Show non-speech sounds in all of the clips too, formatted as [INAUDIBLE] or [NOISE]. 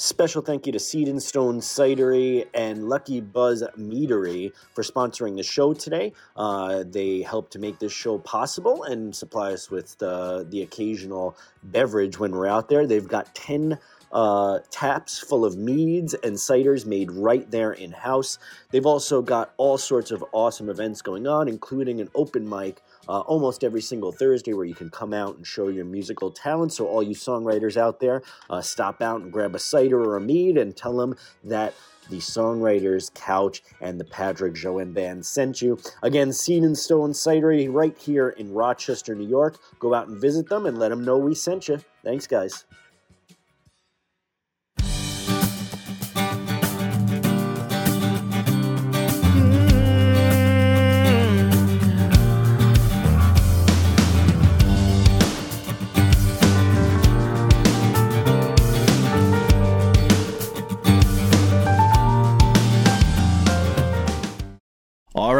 Special thank you to Seed and Stone Cidery and Lucky Buzz Meadery for sponsoring the show today. Uh, they help to make this show possible and supply us with uh, the occasional beverage when we're out there. They've got 10 uh, taps full of meads and ciders made right there in house. They've also got all sorts of awesome events going on, including an open mic uh, almost every single Thursday where you can come out and show your musical talent. So, all you songwriters out there, uh, stop out and grab a cider or a mead and tell them that the Songwriters Couch and the Patrick Joan Band sent you. Again, Seed and Stone Cidery right here in Rochester, New York. Go out and visit them and let them know we sent you. Thanks, guys.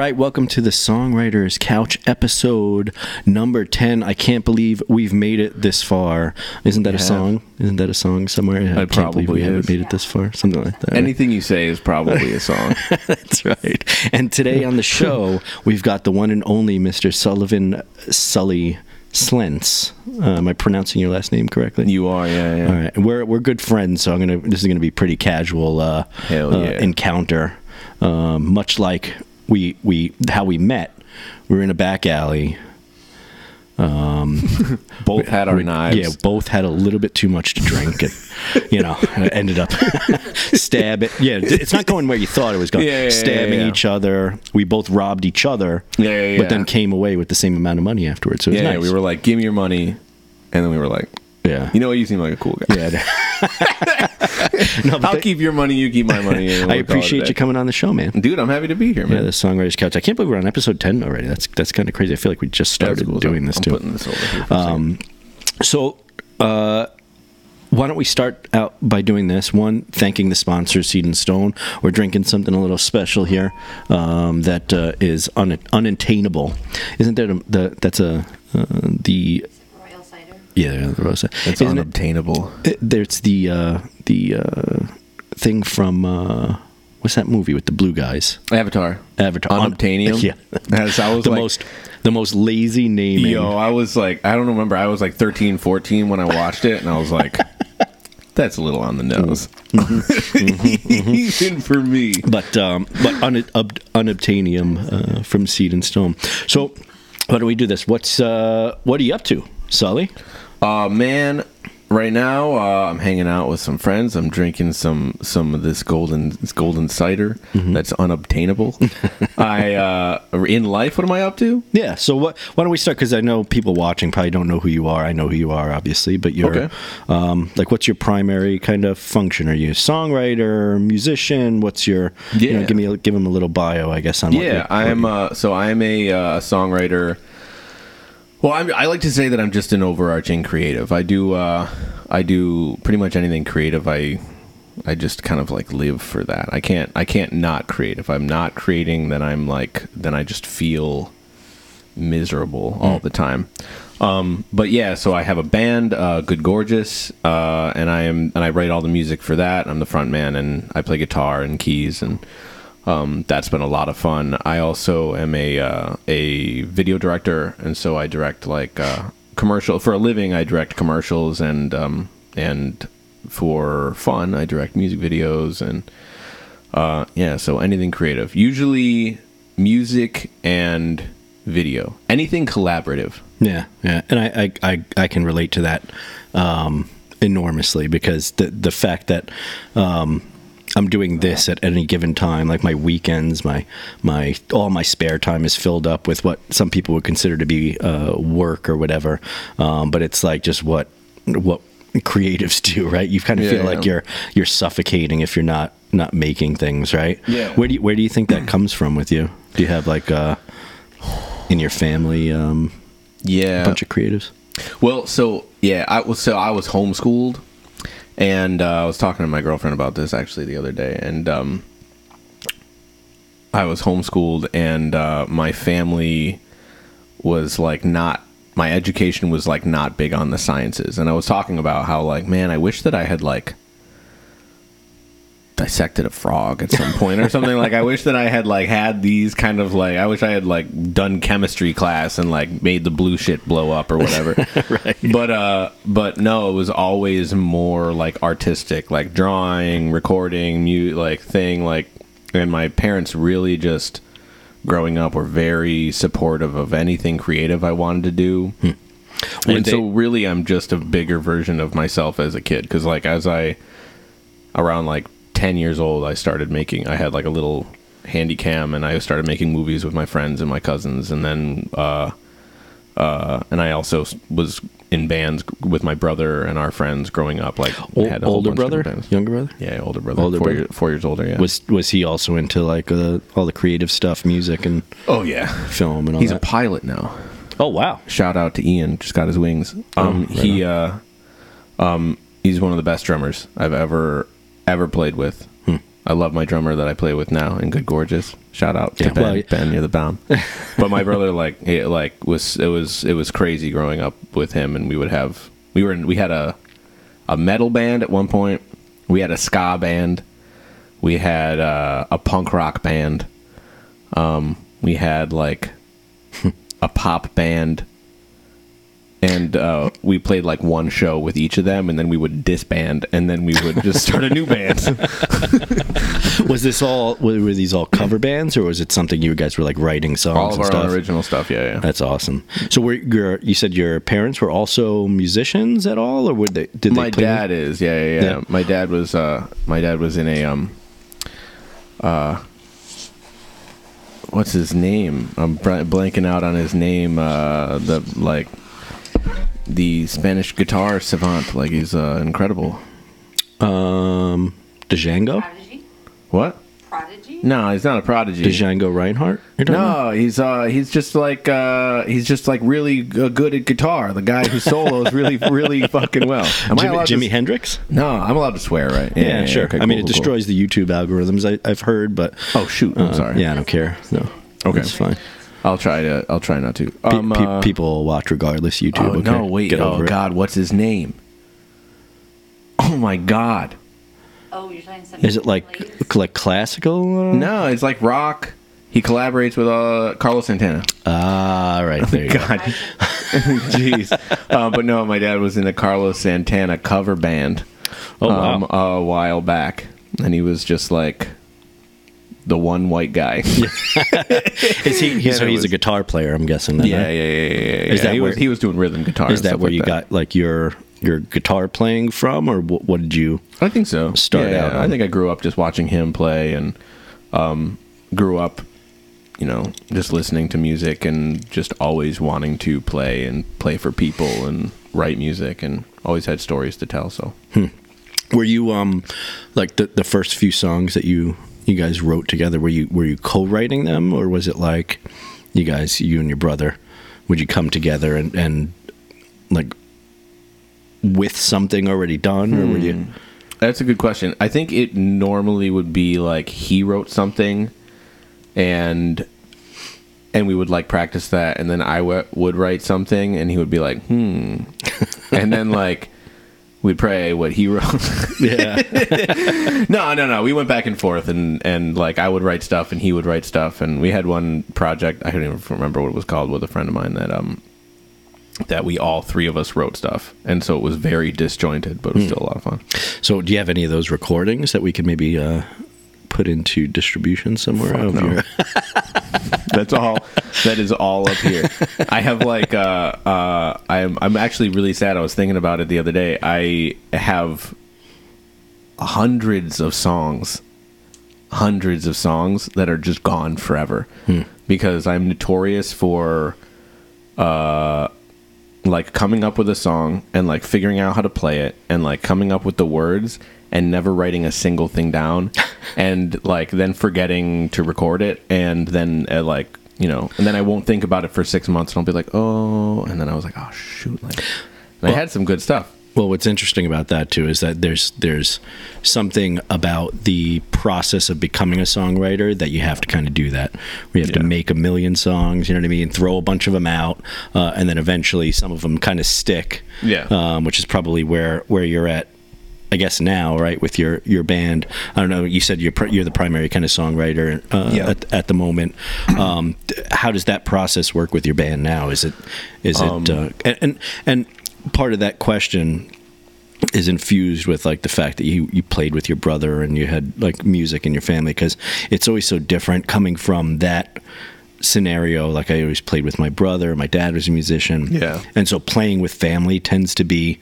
Right, welcome to the Songwriters Couch episode number 10. I can't believe we've made it this far. Isn't that a song? Isn't that a song somewhere? I can't believe we probably haven't made it this far. Something like that. right? Anything you say is probably a song. [LAUGHS] That's right. And today on the show, we've got the one and only Mr. Sullivan Sully Slentz. Uh, am I pronouncing your last name correctly? you are, yeah, yeah. All right, and we're we're good friends, so I'm gonna. This is gonna be pretty casual uh, Hell uh, yeah. encounter, um, much like we we how we met. We were in a back alley. Um, [LAUGHS] both had our we- knives. Yeah, both had a little bit too much to drink, and [LAUGHS] you know, ended up [LAUGHS] stab it. Yeah, it's not going where you thought it was going. Yeah, yeah, Stabbing yeah. each other. We both robbed each other. Yeah, yeah, But then came away with the same amount of money afterwards. So Yeah, nice. we were like, give me your money. And then we were like, yeah, you know what? You seem like a cool guy. yeah. [LAUGHS] no, I'll keep your money, you keep my money. [LAUGHS] I we'll appreciate you coming on the show, man. Dude, I'm happy to be here, Yeah, man. the Songwriters Couch. I can't believe we're on episode ten already. That's that's kind of crazy. I feel like we just started cool. doing I'm, this I'm too. putting this over here. For a. Um, so, uh, why don't we start out by doing this? One, thanking the sponsor, Seed and Stone. We're drinking something a little special here um, that uh, is un- unattainable. Isn't that a, the that's a uh, the Yeah the rose? it's Isn't unobtainable. it- there's the uh, the uh, thing from uh, what's that movie with the blue guys? Avatar. Avatar. Unobtainium. [LAUGHS] Yeah. As I was the like, most the most lazy naming. Yo, I was like, I don't remember. I was like 13, 14 when I watched it, and I was like, [LAUGHS] that's a little on the nose. Mm-hmm. [LAUGHS] Even for me. but um, but un- ob- unobtainium uh, from Seed and Stone. So why don't we do this? What's uh, what are you up to, Sully? Uh, man, right now uh, I'm hanging out with some friends. I'm drinking some some of this golden this golden cider Mm-hmm. that's unobtainable. [LAUGHS] I uh, in life, what am I up to? Yeah. So what? Why don't we start? Because I know people watching probably don't know who you are. I know who you are, obviously, but you're Okay. um, like, what's your primary kind of function? Are you a songwriter, musician? What's your? You know, Yeah. give me a, give them a little bio, I guess. On what Yeah, I'm. Uh, so I am a uh, songwriter. Well, I'm, I like to say that I'm just an overarching creative. I do. Uh, I do pretty much anything creative. I. I just kind of like live for that. I can't. I can't not create. If I'm not creating, then I'm like. Then I just feel miserable all the time. Um, but yeah, so I have a band, uh, Good Gorgeous, uh, and I am and I write all the music for that. I'm the front man, and I play guitar and keys, and um, that's been a lot of fun. I also am a uh, a video director, and so I direct like uh, commercial for a living. I direct commercials, and um, and for fun, I direct music videos, and uh, yeah, so anything creative. Usually music and video, anything collaborative. Yeah, yeah, and I I, I, I can relate to that um, enormously because the the fact that um, I'm doing this at any given time, like my weekends, my my all my spare time is filled up with what some people would consider to be uh, work or whatever, um, but it's like just what what creatives [LAUGHS] do, right? You kind of Yeah, feel like you're you're suffocating if you're not not making things, right? Yeah. Where do you, where do you think that [CLEARS THROAT] comes from with you? Do you have like uh, in your family? Um, Yeah, a bunch of creatives. Well, so yeah, I was so I was homeschooled, and uh, I was talking to my girlfriend about this actually the other day, and um, I was homeschooled, and uh, my family was like not. My education was like not big on the sciences, and I was talking about how like, man, I wish that I had like dissected a frog at some point or something. like I wish that I had like had these kind of like I wish I had like done chemistry class and like made the blue shit blow up or whatever. [LAUGHS] Right. But uh but no, it was always more like artistic, like drawing, recording, mute like thing like and my parents really just growing up were very supportive of anything creative I wanted to do. Were And they- so really I'm just a bigger version of myself as a kid cuz like as I around like 10 years old I started making I had like a little handy cam and I started making movies with my friends and my cousins and then uh uh and I also was in bands with my brother and our friends growing up like we had a older brother, younger brother. Yeah, older brother. Older four, brother. Year, four years older, yeah. Was was he also into like uh, all the creative stuff, music and oh yeah. film and all that He's a pilot now. oh wow, shout out to Ian, just got his wings. Um, right he uh, um, he's one of the best drummers I've ever ever played with. Hmm. I love my drummer that I play with now in Good Gorgeous. Shout out to Yeah, Ben, well, Ben near the bomb. [LAUGHS] but my brother, like, he, like was it was it was crazy growing up with him, and we would have we were in, we had a a metal band at one point. We had a ska band. We had uh, a punk rock band. Um, we had like a pop band and uh, we played like one show with each of them and then we would disband and then we would just start a new band [LAUGHS] was this all? Were, these all cover bands, or was it something you guys were like writing songs all of and our stuff? original stuff yeah yeah That's awesome. So, were your you said your parents were also musicians at all, or would they? Did my they play dad is yeah, yeah yeah Yeah. my dad was uh my dad was in a um uh what's his name i'm blanking out on his name uh the like the spanish guitar savant like he's uh incredible Um, Django, Prodigy? what Prodigy? no he's not a prodigy Django Reinhardt. You're about? No, he's uh he's just like uh he's just like really g- good at guitar. The guy who solos really [LAUGHS] really fucking well. Am I Jimi, to s- Hendrix. No, I'm allowed to swear, right? Yeah, sure. okay, I mean, cool, it cool, cool. destroys the YouTube algorithms. I, I've heard, but Oh shoot, I'm uh, sorry. Yeah, I don't care. No, Okay. it's fine. I'll try to I'll try not to. Um, pe- uh, people will watch regardless. YouTube. Oh okay? no, wait. Get oh over it. god, what's his name? Oh my god. Oh, you're talking something. Is it like like classical? Uh? No, it's like rock. He collaborates with uh Carlos Santana. Ah, right there. You go. God. [LAUGHS] Jeez. Uh, but no, my dad was in a Carlos Santana cover band. Oh wow. um, a while back, and he was just like the one white guy. [LAUGHS] Is he? Yeah, He's, so he's a guitar player. I'm guessing. Then, yeah, huh? yeah, yeah, yeah. yeah. Is that he where- was he was doing rhythm guitar? Is that where like you that. got like your your guitar playing from, or what, what did you? I think so. start Yeah, out I think I grew up just watching him play, and um, grew up, you know, just listening to music and just always wanting to play and play for people and write music, and always had stories to tell. So Were you um like the the first few songs that you you guys wrote together? Were you were you co-writing them, or was it like you guys, you and your brother, would you come together and and like with something already done, or were you? That's a good question. I think it normally would be like he wrote something, and and we would like practice that, and then I w- would write something, and he would be like, hmm, [LAUGHS] and then like we'd pray what he wrote. [LAUGHS] Yeah, [LAUGHS] no, no, no. We went back and forth, and and like I would write stuff, and he would write stuff, and we had one project. I don't even remember what it was called with a friend of mine that um that we all three of us wrote stuff, and so it was very disjointed, but it was still a lot of fun. So, do you have any of those recordings that we could maybe uh, put into distribution somewhere? Fuck no. [LAUGHS] That's all. That is all up here. I have like uh uh I'm I'm actually really sad. I was thinking about it the other day. I have hundreds of songs, hundreds of songs that are just gone forever because I'm notorious for uh like coming up with a song and like figuring out how to play it and like coming up with the words and never writing a single thing down [LAUGHS] and like then forgetting to record it and then uh, like you know and then I won't think about it for 6 months and I'll be like oh and then I was like oh shoot like and I had some good stuff Well, what's interesting about that too is that there's there's something about the process of becoming a songwriter that you have to kind of do that. We have to make a million songs, you know what I mean, throw a bunch of them out, uh, and then eventually some of them kind of stick. Yeah. Um, which is probably where where you're at I guess now, right, with your your band. I don't know. You said you're pr- you're the primary kind of songwriter uh, Yeah. at, at the moment. Um, how does that process work with your band now? Is it is Um, it uh, and, and and part of that question is infused with like the fact that you you played with your brother and you had like music in your family because it's always so different coming from that scenario like i always played with my brother my dad was a musician Yeah. and so playing with family tends to be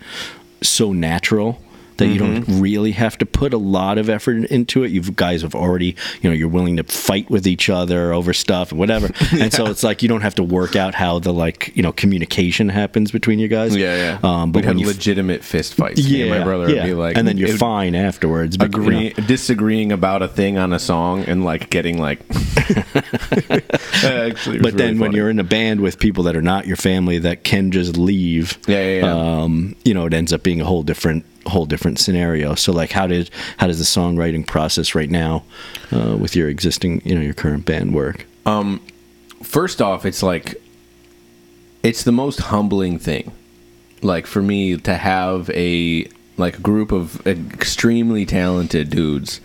so natural that you don't really have to put a lot of effort into it. You guys have already, you know, you're willing to fight with each other over stuff and whatever. [LAUGHS] And so it's like you don't have to work out how the like, you know, communication happens between you guys. Yeah, yeah. Um, but We'd when have you legitimate fist fights. And my brother would be like, and then you're fine afterwards. but, you know. disagreeing about a thing on a song and like getting like. [LAUGHS] [LAUGHS] Actually, but then really when you're in a band with people that are not your family that can just leave, Yeah, yeah, yeah. Um, you know, it ends up being a whole different whole different scenario. So like, how did how does the songwriting process right now uh, with your existing, you know, your current band work? Um, first off, it's like it's the most humbling thing. Like for me to have a like a group of extremely talented dudes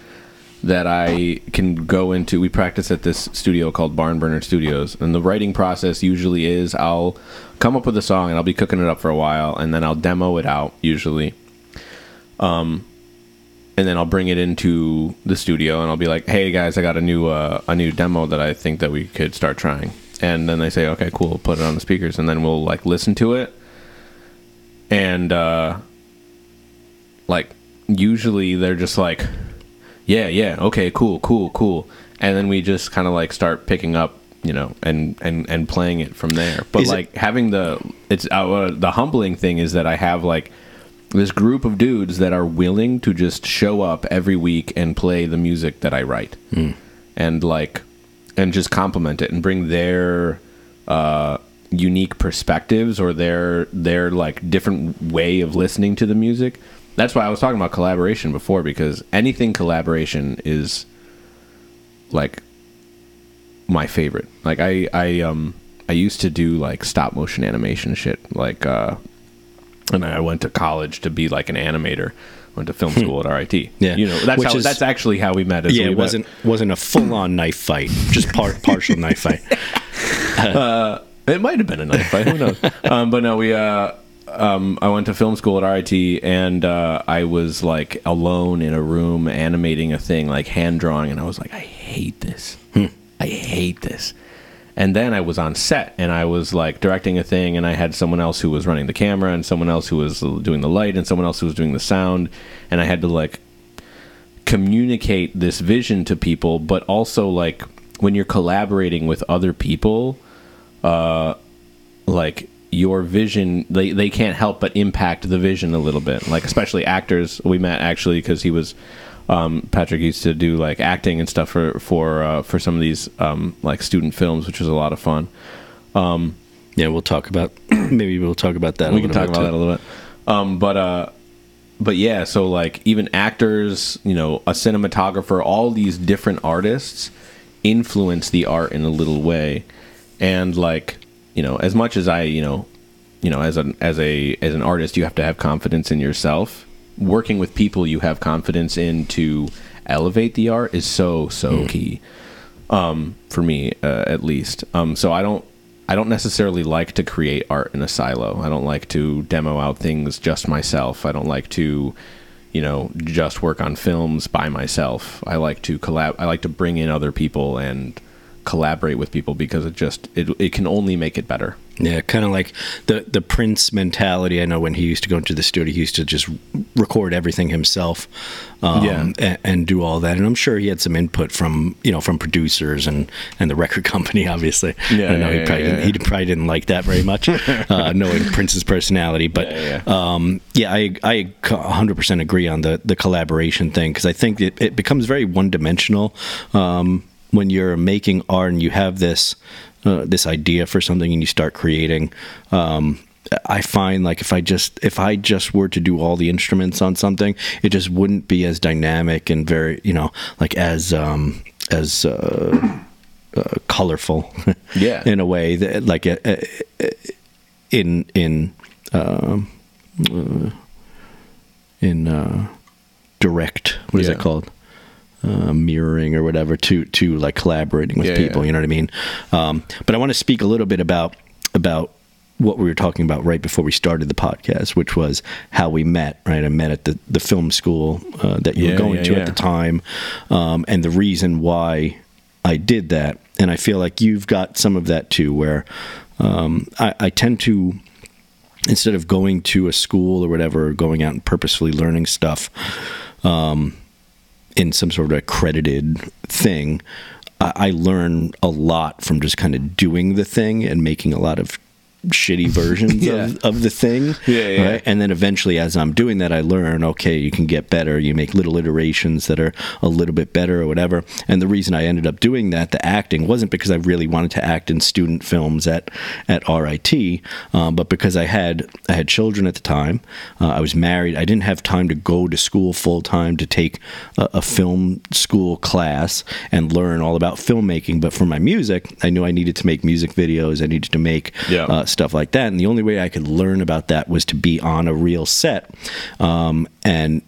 that I can go into. We practice at this studio called Barn Burner Studios, and the writing process usually is I'll come up with a song and I'll be cooking it up for a while, and then I'll demo it out usually. Um, and then I'll bring it into the studio and I'll be like, "Hey guys, I got a new uh, a new demo that I think that we could start trying." And then they say, "Okay, cool, put it on the speakers." And then we'll like listen to it. And uh like usually they're just like, "Yeah, yeah, okay, cool, cool, cool." And then we just kind of like start picking up, you know, and and and playing it from there. But Is it- like having the it's uh, the humbling thing is that I have like this group of dudes that are willing to just show up every week and play the music that I write, and like, and just compliment it and bring their uh, unique perspectives or their their like different way of listening to the music. That's why I was talking about collaboration before because anything collaboration is like my favorite. Like I I um I used to do like stop motion animation shit like uh and I went to college to be like an animator. Went to film school at RIT. Hmm. Yeah. you know that's Which how is- that's actually how we met. yeah, we it wasn't wasn't a full on knife fight, just part [LAUGHS] partial knife fight. [LAUGHS] It might have been a knife fight. Who knows? [LAUGHS] um, but no, we. Uh, um, I went to film school at RIT, and uh, I was like alone in a room animating a thing, like hand drawing, and I was like, I hate this. I hate this. And then I was on set, and I was like directing a thing, and I had someone else who was running the camera, and someone else who was doing the light, and someone else who was doing the sound, and I had to like communicate this vision to people, but also like when you're collaborating with other people, uh, like your vision, they they can't help but impact the vision a little bit. Like especially actors, we met actually because he was. Um, Patrick used to do like acting and stuff for for uh, for some of these um, like student films, which was a lot of fun. Yeah, we'll talk about [CLEARS THROAT] maybe we'll talk about that. a we can talk bit, about that a little bit. Um, but uh, but yeah, so like even actors, you know, a cinematographer, all these different artists influence the art in a little way, and like you know, as much as I, you know, you know, as an as a as an artist, you have to have confidence in yourself. Working with people you have confidence in to elevate the art is so so key um, for me uh, at least. Um, so I don't I don't necessarily like to create art in a silo. I don't like to demo out things just myself. I don't like to you know just work on films by myself. I like to collab. I like to bring in other people and collaborate with people because it just it, it can only make it better. Yeah, kind of like the the Prince mentality. I know when he used to go into the studio, he used to just record everything himself, um, Yeah. and, and do all that. And I'm sure he had some input from you know from producers and and the record [LAUGHS] company. Obviously, Yeah, I know yeah, he yeah, probably yeah, didn't, he probably didn't like that very much, [LAUGHS] uh, knowing Prince's personality. But Yeah, um, yeah, I I 100 percent agree on the the collaboration thing because I think it, it becomes very one dimensional um, when you're making art and you have this uh, this idea for something and you start creating. Um, I find like if I just if I just were to do all the instruments on something, it just wouldn't be as dynamic and very you know like as um, as uh, uh, colorful. [LAUGHS] Yeah. in a way that like uh, uh, in in um, uh, in uh, direct. What is Yeah. it called? Uh, mirroring or whatever to to like collaborating with Yeah, people. yeah. You know what I mean? Um, but I want to speak a little bit about about what we were talking about right before we started the podcast, which was how we met. Right, I met at the the film school uh, that you Yeah, were going to at the time, um, and the reason why I did that. And I feel like you've got some of that too, where um, I, I tend to instead of going to a school or whatever, or going out and purposefully learning stuff um, in some sort of accredited thing, I, I learn a lot from just kind of doing the thing and making a lot of shitty [LAUGHS] versions Yeah. of, of the thing. Yeah, yeah. Right? And then eventually, as I'm doing that, I learn, okay, you can get better. You make little iterations that are a little bit better or whatever. And the reason I ended up doing that, the acting, wasn't because I really wanted to act in student films at at RIT, um, but because I had I had children at the time. Uh, I was married. I didn't have time to go to school full time to take a, a film school class and learn all about filmmaking. But for my music, I knew I needed to make music videos. I needed to make Yeah. uh, stuff like that. And the only way I could learn about that was to be on a real set. Um, and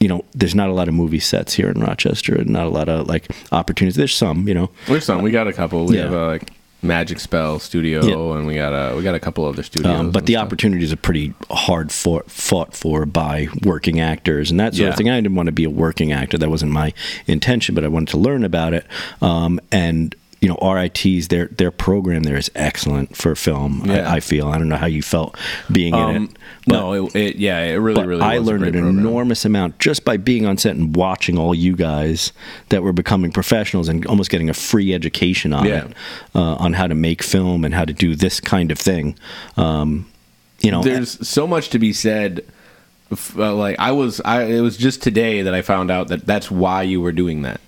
you know, there's not a lot of movie sets here in Rochester, and not a lot of like opportunities. There's some, you know. There's some. We got a couple. We Yeah. have a like Magic Spell Studio, Yeah. and we got a we got a couple other studios. Um, but the stuff. opportunities are pretty hard fought, fought for by working actors and that sort Yeah. of thing. I didn't want to be a working actor; that wasn't my intention. But I wanted to learn about it. Um, and you know, RIT's their their program there is excellent for film. Yeah. I, I feel. I don't know how you felt being in Um, it. but- no, it, it yeah, it really really. I learned an program. enormous amount just by being on set and watching all you guys that were becoming professionals and almost getting a free education on Yeah. it, uh, on how to make film and how to do this kind of thing. Um, you know, There's so much to be said. Uh, like I was, I it was just today that I found out that that's why you were doing that.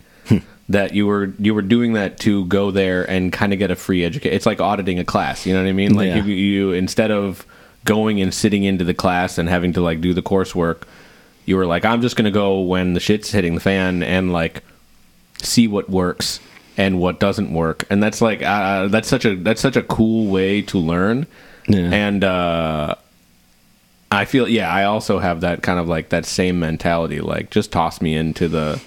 That you were you were doing that to go there and kind of get a free education. It's like auditing a class. You know what I mean? Like Yeah. you, you instead of going and sitting into the class and having to like do the coursework, you were like, I'm just gonna go when the shit's hitting the fan and like see what works and what doesn't work and that's like uh, that's such a that's such a cool way to learn Yeah. and uh i feel yeah i also have that kind of like that same mentality like just toss me into the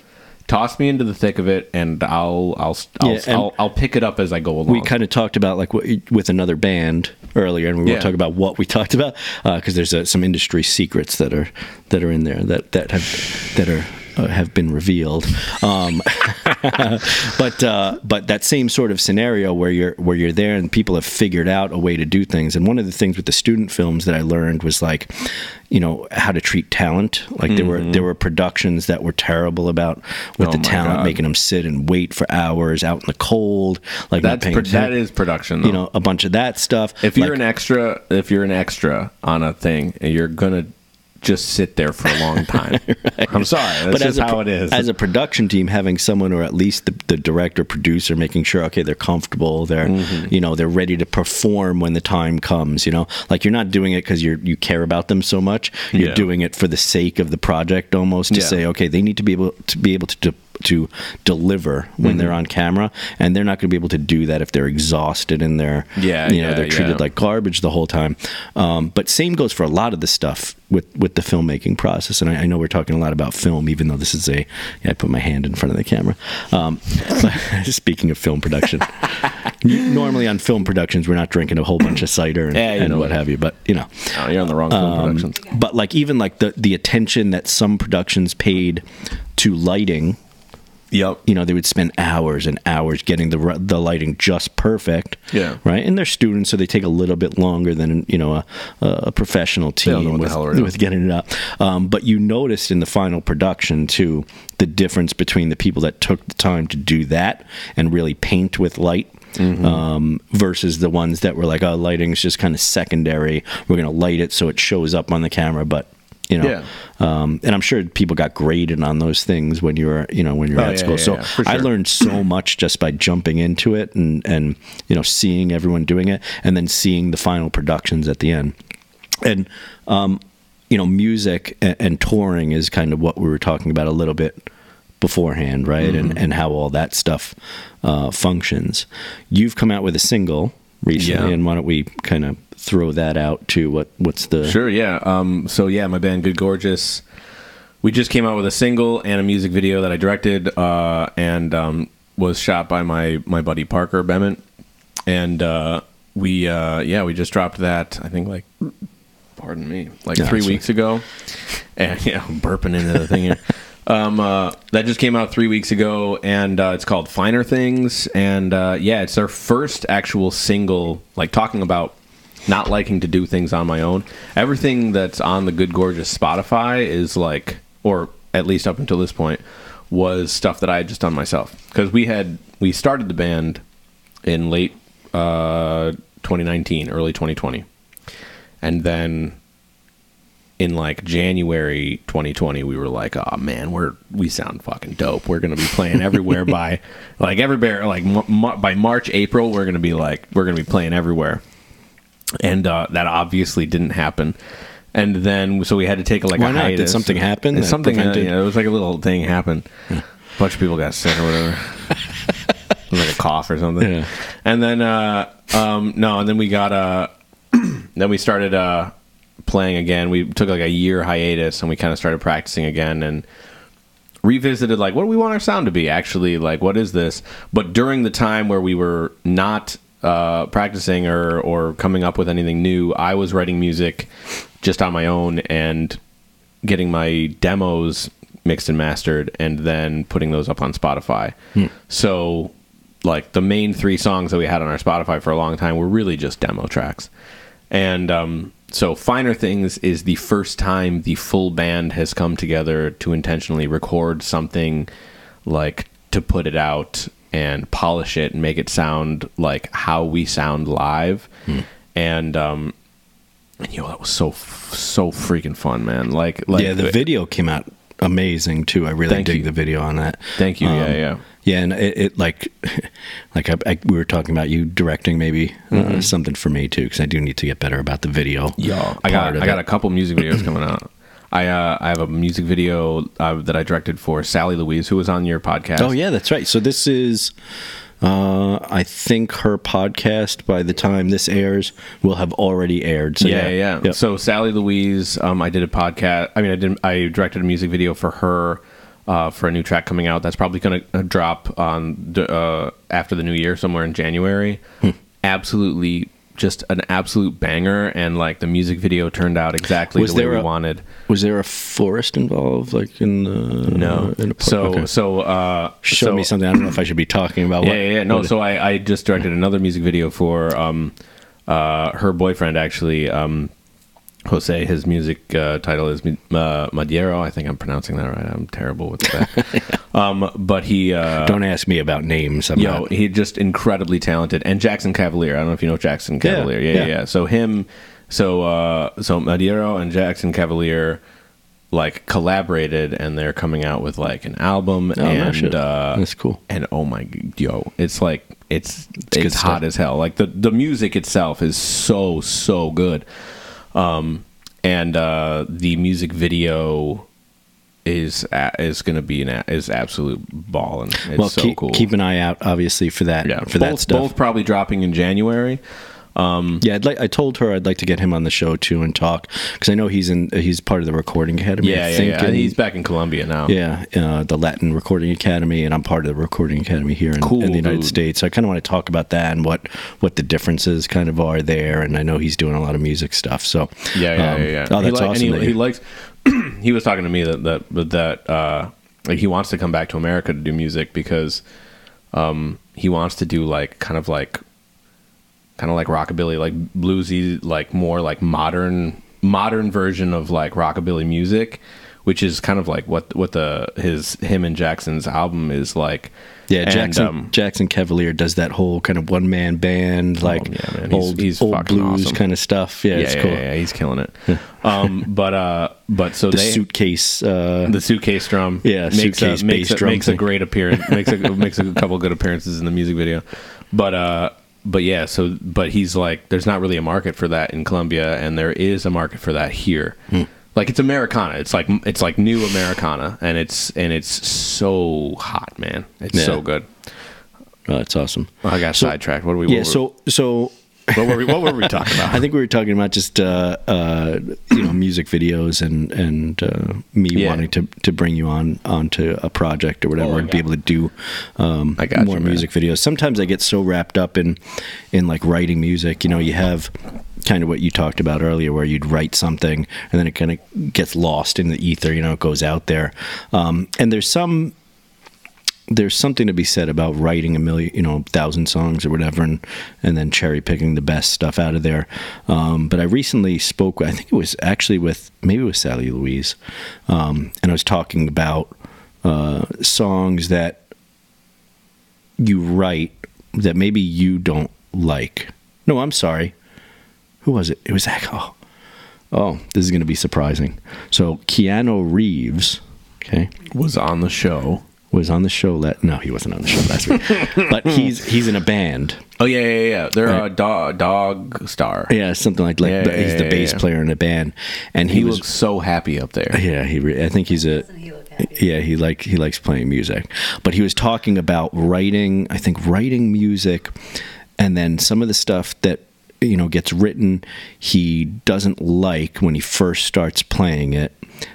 toss me into the thick of it and i'll i'll i'll, Yeah, and- I'll, I'll pick it up as i go along we kind of talked about like with another band earlier, and we Yeah. won't talk about what we [LAUGHS] talked about because there's uh, some industry secrets that are that are in there that that have that are uh, have been revealed. Um, [LAUGHS] but uh, but that same sort of scenario where you're where you're there and people have figured out a way to do things. And one of the things with the student films that I learned was like, you know, how to treat talent. Like there were there were productions that were terrible about with Mm-hmm. Oh the talent God. making them sit and wait for hours out in the cold, like that's pro- that is production though. you know a bunch of that stuff if you're Like, an extra if you're an extra on a thing and you're gonna just sit there for a long time [LAUGHS] i'm sorry that's but just as how pro- it is as a production team having someone or at least the, the director producer making sure okay they're comfortable they're Mm-hmm. you know they're ready to perform when the time comes you know like you're not doing it because you're you care about them so much you're Yeah. doing it for the sake of the project almost to Yeah. say okay they need to be able to be able to to, to deliver when Mm-hmm. they're on camera and they're not going to be able to do that if they're exhausted and they're Yeah, you know yeah, they're treated yeah. like garbage the whole time. Um, but same goes for a lot of the stuff with with the filmmaking process. And I, I know we're talking a lot about film, even though this is a yeah, I put my hand in front of the camera. Um, [LAUGHS] speaking of film production, [LAUGHS] normally on film productions we're not drinking a whole bunch of cider and, Yeah, and what have you. But you know, Oh, you're on the wrong film um, productions but like even like the the attention that some productions paid to lighting yep you know they would spend hours and hours getting the the lighting just perfect Yeah. right and they're students so they take a little bit longer than you know a, a professional team with, hell they're doing. with getting it up um, but you noticed in the final production too the difference between the people that took the time to do that and really paint with light Mm-hmm. um, versus the ones that were like, oh, lighting's just kind of secondary. We're going to light it so it shows up on the camera, but you know, Yeah. um, and I'm sure people got graded on those things when you were, you know, when you were Oh, at yeah, school. so for I learned so [CLEARS THROAT] much just by jumping into it and and you know seeing everyone doing it, and then seeing the final productions at the end. And um, you know, music and, and touring is kind of what we were talking about a little bit beforehand, right? Mm-hmm. And and how all that stuff uh, functions. You've come out with a single recently, Yeah. and why don't we kind of throw that out to what what's the Sure, yeah. Um, so yeah, my band Good Gorgeous, we just came out with a single and a music video that I directed uh, and um, was shot by my my buddy Parker Bement, and uh, we uh, yeah we just dropped that I think like pardon me like Yeah, three weeks ago, and [LAUGHS] yeah I'm burping into the thing here. [LAUGHS] Um, uh, that just came out three weeks ago, and uh, it's called Finer Things. And uh, yeah, it's our first actual single, like talking about not liking to do things on my own. Everything that's on the Good Gorgeous Spotify is like, or at least up until this point, was stuff that I had just done myself. Because we had we started the band in late uh, 2019, early 2020, and then in like January 2020, we were like, "Oh man, we're we sound fucking dope. We're gonna be playing everywhere by [LAUGHS] like everywhere like m- by March, April. We're gonna be like we're gonna be playing everywhere." And uh, that obviously didn't happen. And then so we had to take a, like Why a not? Did something happen And Something uh, yeah, it was like a little thing happened. A bunch of people got sick or whatever. [LAUGHS] Like a cough or something. Yeah. And then uh um no, and then we got uh [CLEARS THROAT] then we started uh playing again. We took like a year hiatus and we kind of started practicing again and revisited like what do we want our sound to be actually? Like what is this? But during the time where we were not uh, practicing or or coming up with anything new i was writing music just on my own and getting my demos mixed and mastered and then putting those up on spotify. So like the main three songs that we had on our spotify for a long time were really just demo tracks. And um, so, Finer Things is the first time the full band has come together to intentionally record something, like to put it out and polish it and make it sound like how we sound live. And, um, and, yo, that was so, so freaking fun, man. Like, like, yeah, the video came out amazing too. I really Thank dig you. the video on that. Thank you. yeah, Um, yeah. Yeah, and it, it like, [LAUGHS] like I, I, we were talking about you directing maybe uh, something for me too, because I do need to get better about the video. Mm-hmm. Yo, I got I got a couple music videos [CLEARS THROAT] coming out. I uh, I have a music video uh, that I directed for Sally Louise, who was on your podcast. Oh yeah, that's right. So this is, uh, I think her podcast by the time this airs will have already aired. So yeah, yeah. Yep. So Sally Louise, um, I did a podcast. I mean, I did. I directed a music video for her uh, for a new track coming out. That's probably going to drop on uh, after the new year, somewhere in January. Hmm. Absolutely, just an absolute banger, and like the music video turned out exactly Was the way we a- wanted. was there a forest involved, like in the No, In so Okay. so uh, show so, me something. I don't know if I should be talking about. Yeah, what, yeah, yeah. No, so I, I just directed another music video for um, uh, her boyfriend, actually, um, Jose. His music uh, title is uh, Madiero. I think I'm pronouncing that right. I'm terrible with that. [LAUGHS] um, but he, uh, don't ask me about names. I'm he just incredibly talented. And Jackson Cavalier. I don't know if you know Jackson Cavalier. Yeah, yeah, yeah. yeah. So him, so uh, so Madiero and Jackson Cavalier. Like collaborated, and they're coming out with like an album, Oh, no and shit. uh, That's cool. and oh my yo it's like it's it's, good hot stuff. as hell like the the music itself is so so good um and uh the music video is is going to be an is absolute ball and it's well, so keep, cool keep an eye out, obviously, for that. yeah for both, that stuff. both probably dropping in January Yeah, I'd like. I told her I'd like to get him on the show too and talk because I know he's in. He's part of the Recording Academy. yeah yeah, yeah. and- he's back in Colombia now yeah, uh, the Latin Recording Academy, and I'm part of the Recording Academy here in, Cool, in the United dude. States. So I kind of want to talk about that and what what the differences kind of are there. And I know he's doing a lot of music stuff. So Yeah, yeah, um, yeah, yeah. Oh, He that's li- awesome. He, he likes. [CLEARS THROAT] he was talking to me that that that uh, like he wants to come back to America to do music because um, he wants to do like kind of like kind of like rockabilly, like bluesy, like more like modern modern version of like rockabilly music, which is kind of like what what the his him and Jackson's album is like. yeah, And, Jackson um, Jackson Cavalier does that whole kind of one man band, like yeah, man. He's- old he's old blues awesome. kind of stuff. Yeah, yeah, it's yeah, cool. yeah, yeah, he's killing it. [LAUGHS] um, but uh, but so The they suitcase. Uh, the suitcase drum. Yeah, makes suitcase a, makes a, drum makes a great appearance. makes a makes a couple good appearances in the music video. But uh, but yeah. So but he's like, there's not really a market for that in Colombia, and there is a market for that here. Hmm. Like it's Americana. It's like it's like new Americana, and it's and it's so hot, man. It's Yeah. so good. oh, that's awesome. I got So- sidetracked. What do we? Yeah, what so so [LAUGHS] What were we, what were we talking about? I think we were talking about just uh, uh, you know music videos and and uh, me Yeah. wanting to, to bring you on onto a project or whatever Oh, and be able to do um, more you, music videos. Sometimes I get so wrapped up in in like writing music. You know, you have kind of what you talked about earlier, where you'd write something and then it kind of gets lost in the ether. You know, it goes out there, um, and there's some there's something to be said about writing a million, you know, thousand songs or whatever, and and then cherry picking the best stuff out of there. Um, but I recently spoke. I think it was actually with maybe with Sally Louise, um, and I was talking about uh, songs that you write that maybe you don't like. No, I'm sorry. Who was it? It was. Oh, oh, this is going to be surprising. So Keanu Reeves. Okay was on the show. Was on the show. La- no, he wasn't on the show last week. [LAUGHS] but he's he's in a band. Oh yeah, yeah, yeah. They're Right. a dog, Dogstar. Yeah, something like like Yeah, but he's the bass yeah. player in a band, and he, He was looks so happy up there. yeah he re- I think he's a Doesn't he look happy? yeah he like he likes playing music, but he was talking about writing. I think writing music, and then some of the stuff that you know gets written he doesn't like when he first starts playing it,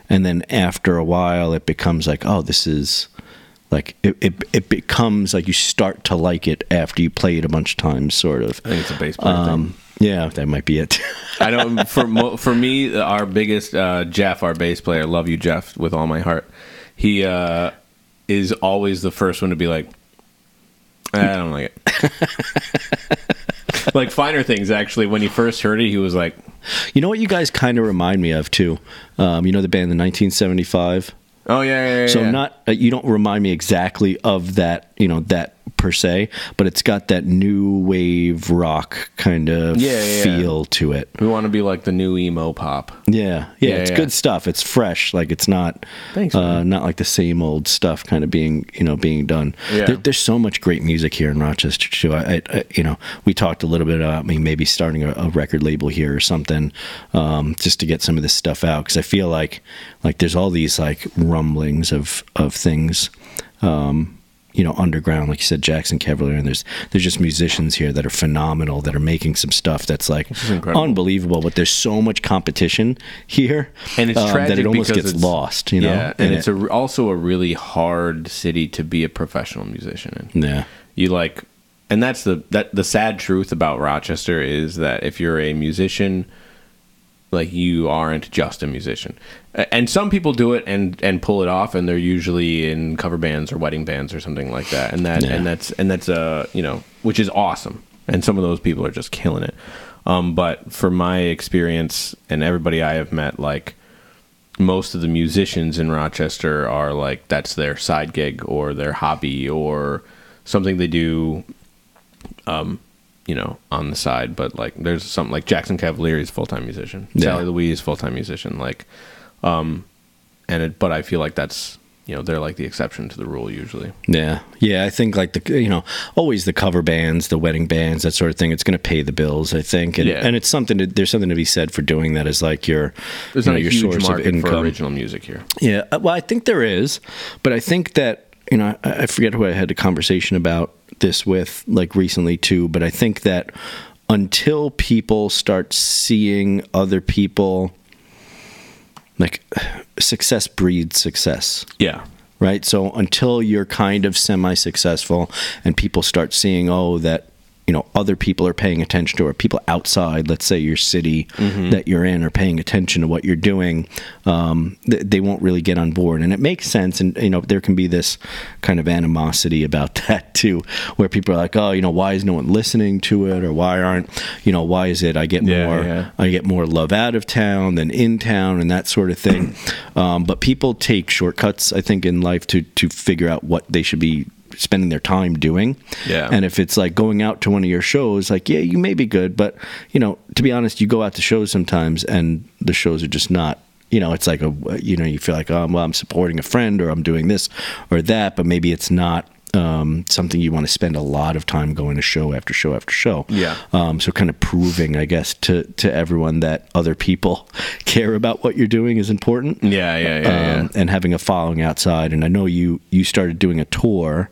and then after a while it becomes like oh this is like it, it, it becomes like you start to like it after you play it a bunch of times sort of I think it's a bass player thing. um, yeah that might be it [LAUGHS] I know for for me, our biggest uh, Jeff, our bass player, love you, Jeff, with all my heart. He uh, is always the first one to be like, I don't like it. [LAUGHS] like finer things. Actually, when he first heard it, he was like, You know what you guys kind of remind me of too? Um, you know the band, the 1975. "Oh yeah, yeah, yeah." So yeah. not uh, you don't remind me exactly of that, you know that per se, but it's got that new wave rock kind of Yeah, yeah, yeah. feel to it. We want to be like the new emo pop. Yeah, yeah, Yeah, it's yeah. good stuff. It's fresh, like it's not, Thanks, uh, not like the same old stuff kind of being, you know, being done. Yeah. There, there's so much great music here in Rochester too. I, I, I, you know, we talked a little bit about me maybe starting a, a record label here or something, um, just to get some of this stuff out because I feel like, like there's all these like rumblings of of things. Um, you know, underground, like you said, Jackson Cavalier, and there's there's just musicians here that are phenomenal that are making some stuff that's like unbelievable. But there's so much competition here, And it's um, tragic that it almost gets lost. You know, yeah, and, it's it- a, also a really hard city to be a professional musician in. yeah, you like and that's the that the sad truth about Rochester is that if you're a musician like you aren't just a musician and some people do it and and pull it off and they're usually in cover bands or wedding bands or something like that. And that Yeah. and that's and that's uh you know which is awesome. And some of those people are just killing it. Um but for my experience and everybody I have met like most of the musicians in Rochester are like that's their side gig or their hobby or something they do um you know on the side. But like there's something like Jackson Cavalier is a full-time musician. Yeah. Sally Louise full-time musician. Like um and it but I feel like that's you know they're like the exception to the rule usually yeah, yeah. I think like the you know always the cover bands, the wedding bands, that sort of thing. It's going to pay the bills, I think, and, Yeah. and it's something. To, there's something to be said for doing that as like your there's you not know, your huge source of market for income. original music here Yeah, uh, well, I think there is, but I think that you know I, I forget who I had a conversation about this with like recently too. But I think that until people start seeing other people, like success breeds success yeah right? So until you're kind of semi-successful and people start seeing, oh, that you know other people are paying attention to, or people outside, let's say your city that you're in, are paying attention to what you're doing, um, th- they won't really get on board, and it makes sense. And you know there can be this kind of animosity about [LAUGHS] that too, where people are like, oh, you know, why is no one listening to it, or why aren't you know why is it I get Yeah, more yeah. I get more love out of town than in town and that sort of thing. [CLEARS THROAT] Um, but people take shortcuts, I think, in life to to figure out what they should be spending their time doing. Yeah. And if it's like going out to one of your shows, like yeah, you may be good, but you know, to be honest, you go out to shows sometimes and the shows are just not. You know, it's like a you know you feel like oh well I'm supporting a friend or I'm doing this or that, but maybe it's not um, something you want to spend a lot of time going to show after show after show. Yeah. Um, so kind of proving, I guess, to to everyone that other people [LAUGHS] care about what you're doing is important. yeah yeah yeah, yeah. Um, and having a following outside. And I know you you started doing a tour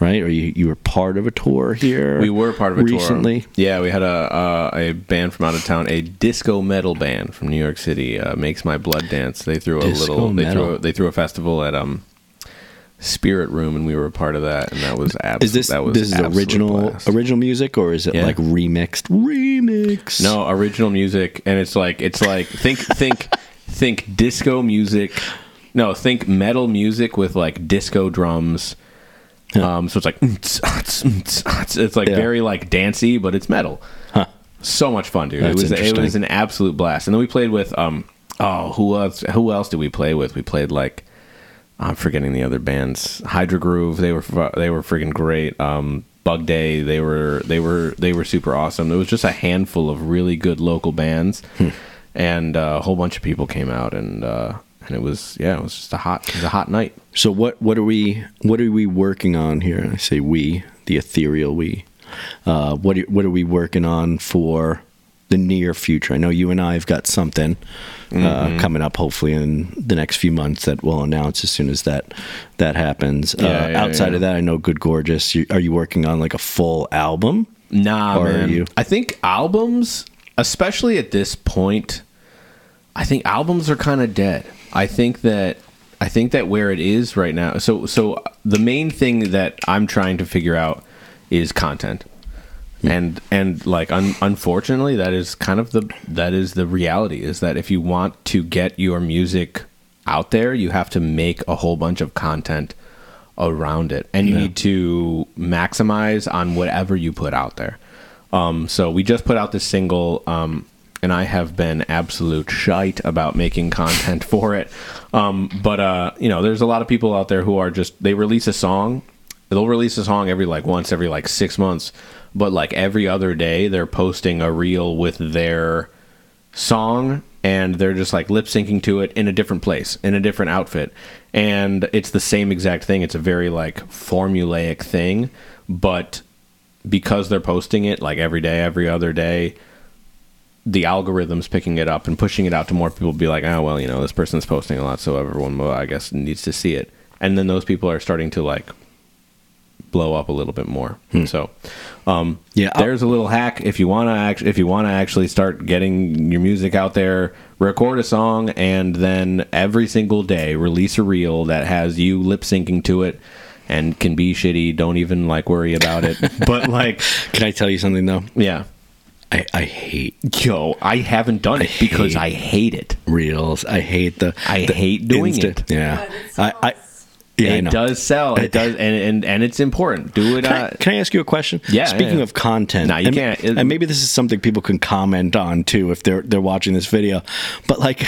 right? Or you you were part of a tour here? We were part of a recently. tour. Yeah, we had a uh, a band from out of town, a disco metal band from New York City. Uh, Makes my blood dance. They threw a Disco little. They metal. threw a, they threw a festival at um Spirit Room, and we were a part of that, and that was absolutely. Is this that was this is original blast. original music or is it Yeah. like remixed? Remix. No, original music, and it's like it's like think think think disco music. No, think metal music with like disco drums. Um, so it's like it's like Yeah. very like dancey, but it's metal. So much fun, dude. That's it was it was an absolute blast. And then we played with um oh who else who else did we play with? We played like I'm forgetting the other bands. Hydra Groove, they were they were freaking great. Um, Bug Day, they were they were they were super awesome. There was just a handful of really good local bands, Hmm. and uh, a whole bunch of people came out, and uh, and it was yeah, it was just a hot it was a hot night. So what what are we what are we working on here? I say we, the ethereal we. Uh, what are, what are we working on for the near future? I know you and I have got something uh, Mm-hmm. coming up, hopefully in the next few months that we'll announce as soon as that that happens. uh, Yeah, yeah, outside yeah. of that, I know Good Gorgeous. You, are you working on like a full album? Nah, man. you- I think albums, especially at this point, I think albums are kind of dead. I think that I think that where it is right now. So so the main thing that I'm trying to figure out is content. And and like un, unfortunately that is kind of the that is the reality is that if you want to get your music out there, you have to make a whole bunch of content around it and you Yeah. need to maximize on whatever you put out there um, so we just put out this single um, and i have been absolute shite about making content [LAUGHS] for it. Um, but uh, you know there's a lot of people out there who are just they release a song. They'll release a song every like once every like six months. But like every other day they're posting a reel with their song and they're just like lip syncing to it in a different place in a different outfit. And it's the same exact thing. It's a very like formulaic thing. But because they're posting it like every day every other day the algorithms picking it up and pushing it out to more people be like oh well you know this person's posting a lot so everyone well, i guess needs to see it. And then those people are starting to like blow up a little bit more. So um Yeah, there's a little hack. If you want to act if you want to actually start getting your music out there record a song and then every single day release a reel that has you lip syncing to it and can be shitty. Don't even like worry about it. [LAUGHS] But like Can I tell you something though? yeah I, I hate yo i haven't done it because i hate it reels. I hate the. I the hate doing it. Yeah, I, I yeah, it does sell it does and, and and it's important do it Can, uh, I, can I ask you a question? Yeah, Speaking yeah. of content, No, you and, can't. It- and maybe this is something people can comment on too if they're they're watching this video. But like,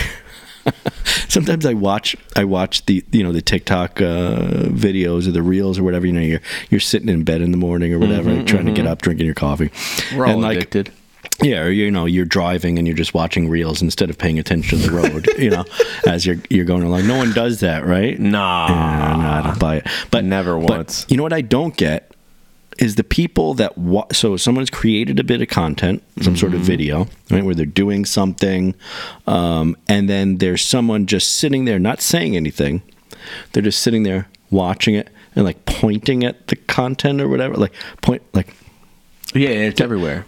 [LAUGHS] sometimes I watch I watch the you know the TikTok uh, videos or the reels or whatever. You know, you're you're sitting in bed in the morning or whatever, trying to get up, drinking your coffee. we're all and like, addicted yeah, or you know, you're driving and you're just watching reels instead of paying attention to the road. [LAUGHS] you know, as you're you're going along. No one does that, right? nah Yeah, no, I don't buy it. But Never but once. You know what I don't get is the people that wa- so someone's created a bit of content, some sort Mm-hmm. of video, right, where they're doing something, um, and then there's someone just sitting there, not saying anything. They're just sitting there watching it and like pointing at the content or whatever, like point like. yeah it's everywhere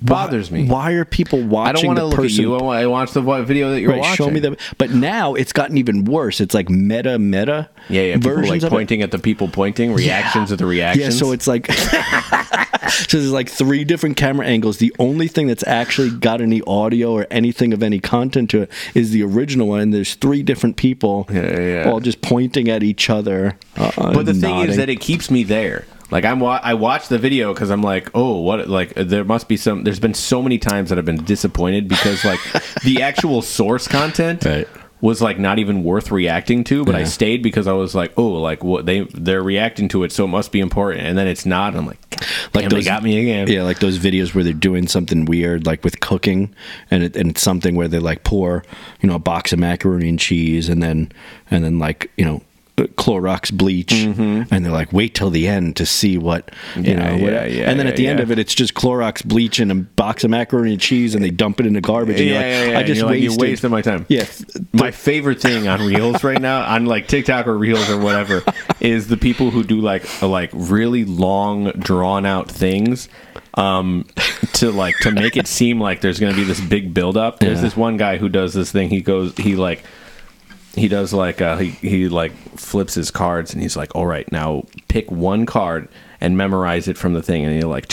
bothers me Why are people watching? I don't want to look at person you. I watch the video that you're Right, watching. show me the. But now it's gotten even worse. It's like meta meta. yeah, yeah. People like of it. pointing at the people pointing, reactions of the reactions. Yeah, so it's like [LAUGHS] so there's like three different camera angles. The only thing that's actually got any audio or anything of any content to it is the original one. And there's three different people, Yeah, yeah, yeah. all just pointing at each other. Uh, but the thing is that it keeps me there. Like I'm, wa- I watch the video because I'm like, oh, what? Like there must be some. There's been so many times that I've been disappointed because like [LAUGHS] the actual source content Right. was like not even worth reacting to, but I Yeah. stayed because I was like, oh, like what they they're reacting to it, so it must be important, and then it's not. And I'm like, like Like they those- got me again. Yeah, like those videos where they're doing something weird, like with cooking, and it, and it's something where they like pour, you know, a box of macaroni and cheese, and then and then like you know Clorox bleach, and they're like, wait till the end to see what you Mm-hmm. Yeah, know. what- yeah, yeah, and then at the end of it, it's just Clorox bleach and a box of macaroni and cheese, and they dump it in the garbage. And yeah, you're like, yeah, yeah. I just You're like, wasted, wasted my time. Yeah, My favorite thing on Reels right now, on like TikTok or Reels or whatever, [LAUGHS] is the people who do like a, like really long, drawn out things, um, to like to make it seem like there's going to be this big build up. There's this one guy who does this thing. He goes, he like, he does like uh, he he like flips his cards and he's like, all right, now pick one card and memorize it from the thing, and he like.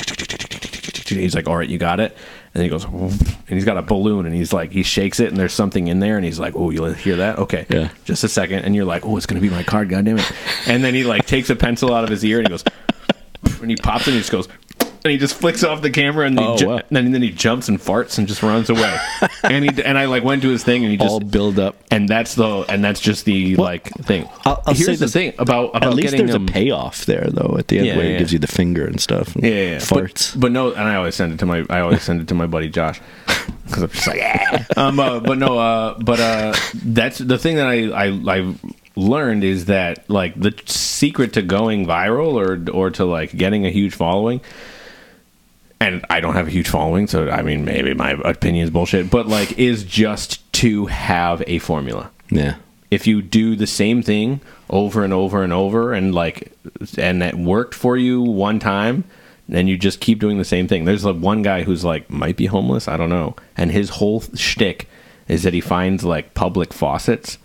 He's like, all right, you got it. And he goes, and he's got a balloon, and he's like, he shakes it, and there's something in there, and he's like, oh, you hear that? Okay, Yeah. just a second, and you're like, oh, it's gonna be my card, goddamn it! And then he like takes a pencil out of his ear, and he goes, [LAUGHS] and he pops it, and he just goes, and he just flicks off the camera, and, he Oh, ju- wow. and then, he jumps and farts and just runs away. [LAUGHS] and he and I like went to his thing, and he just all build up. and that's the and that's just the like thing. I'll- I'll Here's say the thing about about At least getting there's them, a payoff there, though. At the end, Yeah, where yeah. it gives you the finger and stuff. And Yeah, yeah, yeah. farts. But, but no, and I always send it to my I always send it to my buddy Josh because I'm just like, yeah. Um, uh, but no, uh, but uh, that's the thing that I I I learned is that like the secret to going viral or or to like getting a huge following. And I don't have a huge following, so I mean, maybe my opinion is bullshit. But like, is just to have a formula yeah, if you do the same thing over and over and over and like and it worked for you one time then you just keep doing the same thing there's like one guy who's like might be homeless i don't know and his whole shtick is that he finds like public faucets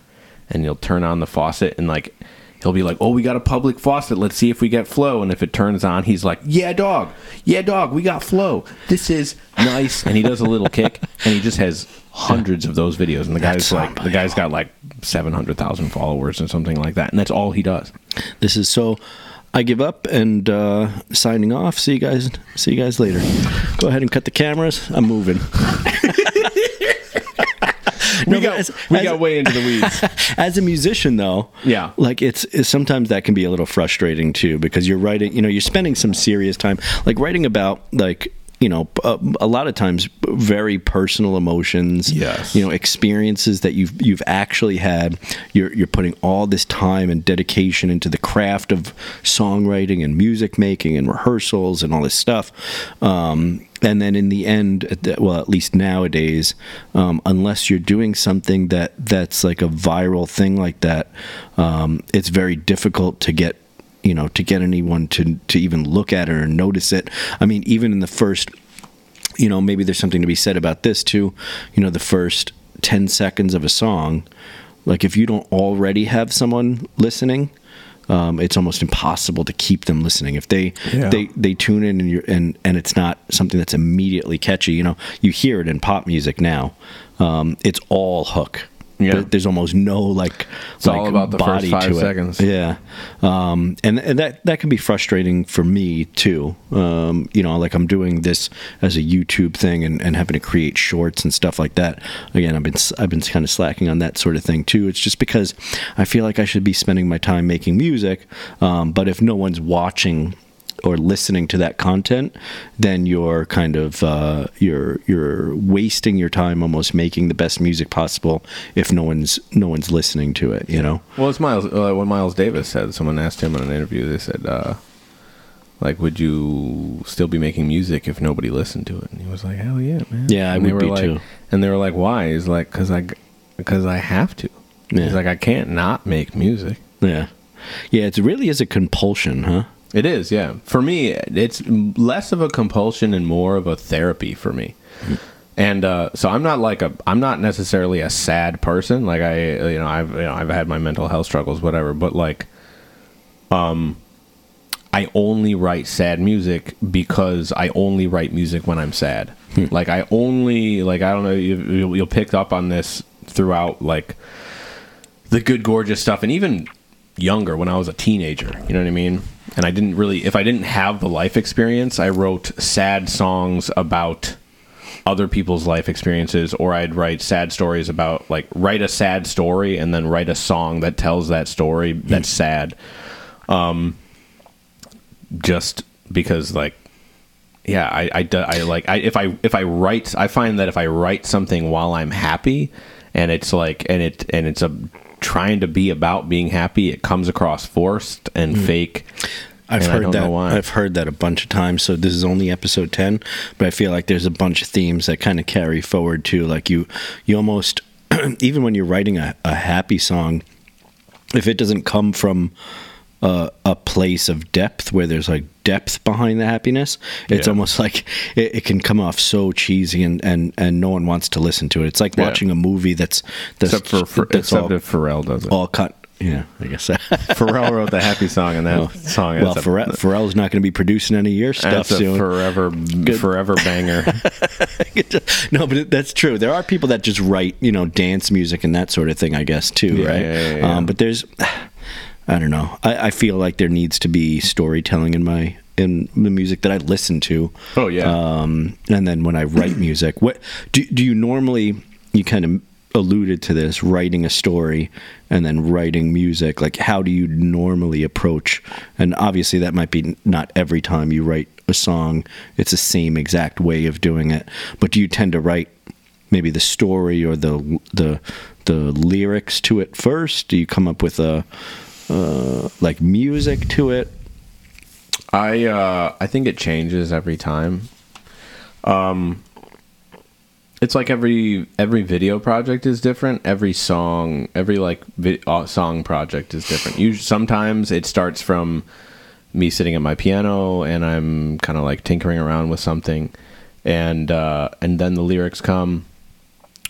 and he'll turn on the faucet and like he'll be like oh we got a public faucet let's see if we get flow and if it turns on he's like yeah dog yeah dog we got flow this is nice and he does a little kick [LAUGHS] and he just has hundreds of those videos and the guy's like the guy's got like 700,000 followers or something like that and that's all he does this is so. I give up and uh, signing off. See you guys. See you guys later. Go ahead and cut the cameras. I'm moving. [LAUGHS] we got as- we as- got way into the weeds [LAUGHS] As a musician, though, Yeah. like it's, it's sometimes that can be a little frustrating too because you're writing. You know, you're spending some serious time, like writing about like you know a, a lot of times very personal emotions. Yes. you know experiences that you've you've actually had. You're you're putting all this time and dedication into the craft of songwriting and music making and rehearsals and all this stuff. Um, and then in the end, well, at least nowadays, um, unless you're doing something that that's like a viral thing like that, um, it's very difficult to get you know to get anyone to to even look at it or notice it. I mean, even in the first you know, maybe there's something to be said about this too. You know, the first 10 seconds of a song, like if you don't already have someone listening, um, it's almost impossible to keep them listening. If they Yeah. they they tune in and you're and and it's not something that's immediately catchy, you know, you hear it in pop music now. Um, it's all hook. Yeah. There- There's almost no like It's all like about the first body five to it. seconds. Yeah, um, and and that that can be frustrating for me too. Um, you know, like I'm doing this as a YouTube thing and, and having to create shorts and stuff like that. Again, I've been s- I've been kind of slacking on that sort of thing too. It's just because I feel like I should be spending my time making music, um, but if no one's watching or listening to that content, then you're kind of uh, you're you're wasting your time almost making the best music possible if no one's no one's listening to it. You know. well it's miles uh, what miles davis said someone asked him in an interview they said uh like would you still be making music if nobody listened to it and he was like hell yeah man Yeah, I and they would were be like, too. and they were like why he's like because i because i have to Yeah. he's like i can't not make music Yeah. Yeah, it really is a compulsion, huh? It is, yeah. For me, it's less of a compulsion and more of a therapy for me. And uh, so I'm not like a I'm not necessarily a sad person. Like I you know I've you know I've had my mental health struggles whatever, but like um I only write sad music because I only write music when I'm sad. Like I only like I don't know you, you'll, you'll pick up on this throughout like the good gorgeous stuff and even younger when I was a teenager, you know what I mean? And I didn't really if I didn't have the life experience, I wrote sad songs about other people's life experiences or I'd write sad stories about like write a sad story and then write a song that tells that story that's sad. Um just because like yeah, I, I, I like I if I if I write I find that if I write something while I'm happy and it's like and it and it's a trying to be about being happy. It comes across forced and hmm. fake. I've and heard that. I've heard that a bunch of times. So this is only episode ten, but I feel like there's a bunch of themes that kind of carry forward too. Like you, you almost [CLEARS THROAT] even when you're writing a, a happy song, if it doesn't come from a, a place of depth where there's like depth behind the happiness, it's Yeah. almost [LAUGHS] like it, it can come off so cheesy and, and and no one wants to listen to it. It's like Yeah. watching a movie that's that's Except for, for that's except all, if Pharrell does it. all cut. Yeah, I guess. [LAUGHS] Pharrell wrote the happy song, and that Oh. song. well, Pharrell, Pharrell's not going to be producing any of your stuff That's a soon. forever, forever banger. [LAUGHS] no, but it, that's true. There are people that just write, you know, dance music and that sort of thing. I guess too, Yeah, right? yeah, yeah, yeah. Um, but there's, I don't know. I, I feel like there needs to be storytelling in my in the music that I listen to. Oh, yeah. Um, and then when I write [CLEARS THROAT] music, what do do you normally? You kind of alluded to this, writing a story and then writing music. Like, how do you normally approach? And obviously, that might be not every time you write a song. It's the same exact way of doing it. But do you tend to write maybe the story or the the the lyrics to it first? Do you come up with a uh, like music to it? I uh, I think it changes every time. Um, it's like every every video project is different. Every song, every like vi- uh, song project is different. Usually, sometimes it starts from me sitting at my piano and I'm kind of like tinkering around with something, and uh, and then the lyrics come,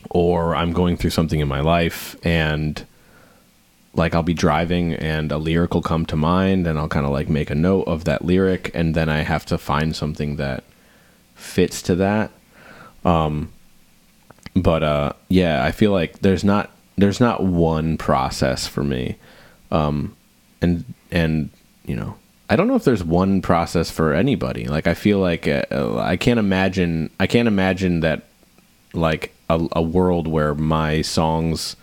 or I'm going through something in my life and like I'll be driving and a lyric will come to mind and I'll kind of like make a note of that lyric and then I have to find something that fits to that. Um but uh yeah, I feel like there's not there's not one process for me. Um and and you know, I don't know if there's one process for anybody. Like I feel like uh, I can't imagine I can't imagine that like a, a world where my songs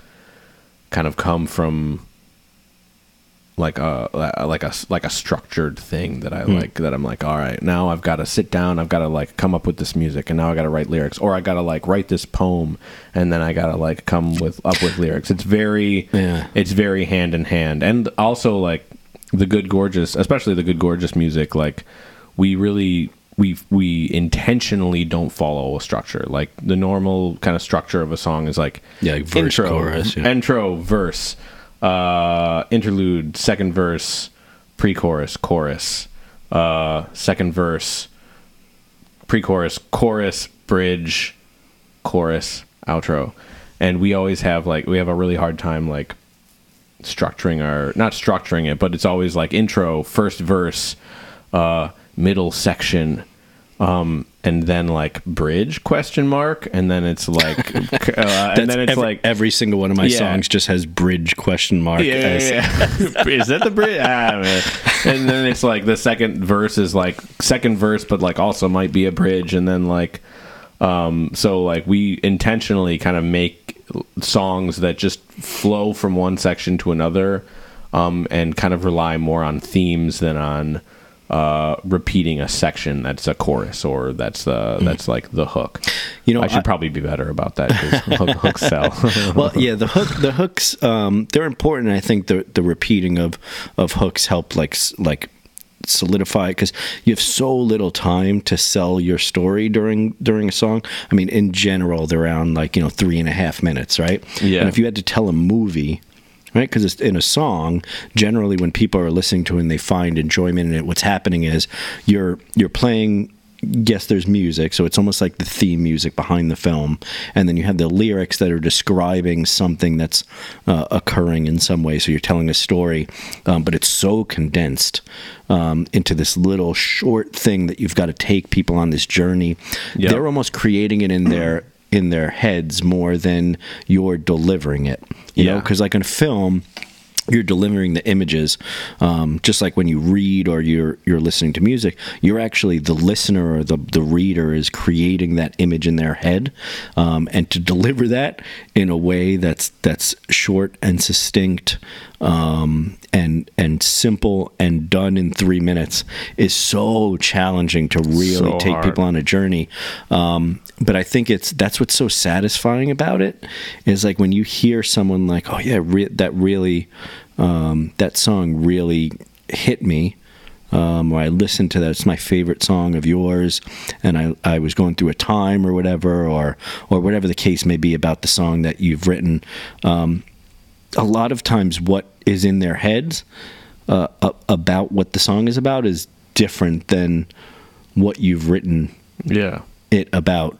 kind of come from like a like a like a structured thing that I hmm. like that I'm like all right now I've got to sit down I've got to like come up with this music and now I got to write lyrics or I got to like write this poem and then I got to like come with up with lyrics. It's very Yeah. it's very hand in hand. And also like the good gorgeous especially the good gorgeous music like we really we we intentionally don't follow a structure like the normal kind of structure of a song is like Yeah, like verse, intro chorus, yeah. intro verse uh interlude second verse pre-chorus chorus uh second verse pre-chorus chorus bridge chorus outro and we always have like we have a really hard time like structuring our not structuring it but it's always like intro first verse uh middle section um and then like bridge question mark and then it's like [LAUGHS] uh, and then it's every, like every single one of my Yeah. songs just has bridge question mark. yeah, as- yeah, yeah. [LAUGHS] is that the bridge? Ah. And then it's like the second verse is like second verse, but like also might be a bridge, and then like, um, so like we intentionally kind of make songs that just flow from one section to another, um, and kind of rely more on themes than on uh repeating a section that's a chorus or that's the that's like the hook You know, i should I- probably be better about that because [LAUGHS] hook, hooks sell [LAUGHS] well, yeah, the hook, the hooks, um, they're important. I think the the repeating of of hooks help like like solidify because you have so little time to sell your story during during a song. I mean, in general, they're around like you know three and a half minutes, right? Yeah. And if you had to tell a movie. Right, because it's in a song, generally when people are listening to it and they find enjoyment in it, what's happening is you're you're playing yes, there's music, so it's almost like the theme music behind the film, and then you have the lyrics that are describing something that's uh, occurring in some way. So you're telling a story, um, but it's so condensed um, into this little short thing that you've got to take people on this journey. Yep. They're almost creating it in their in their heads more than you're delivering it. You know, because like in film you're delivering the images um, just like when you read or you're you're listening to music you're actually the listener or the, the reader is creating that image in their head um, and to deliver that in a way that's that's short and succinct um, and and simple and done in three minutes is so challenging to really So take hard. people on a journey um, but i think it's that's what's so satisfying about it is like when you hear someone like oh yeah re- that really um, that song really hit me um, or I listened to that. It's my favorite song of yours, and I, I was going through a time or whatever, or or whatever the case may be about the song that you've written. Um, a lot of times, what is in their heads uh, about what the song is about is different than what you've written Yeah. it about.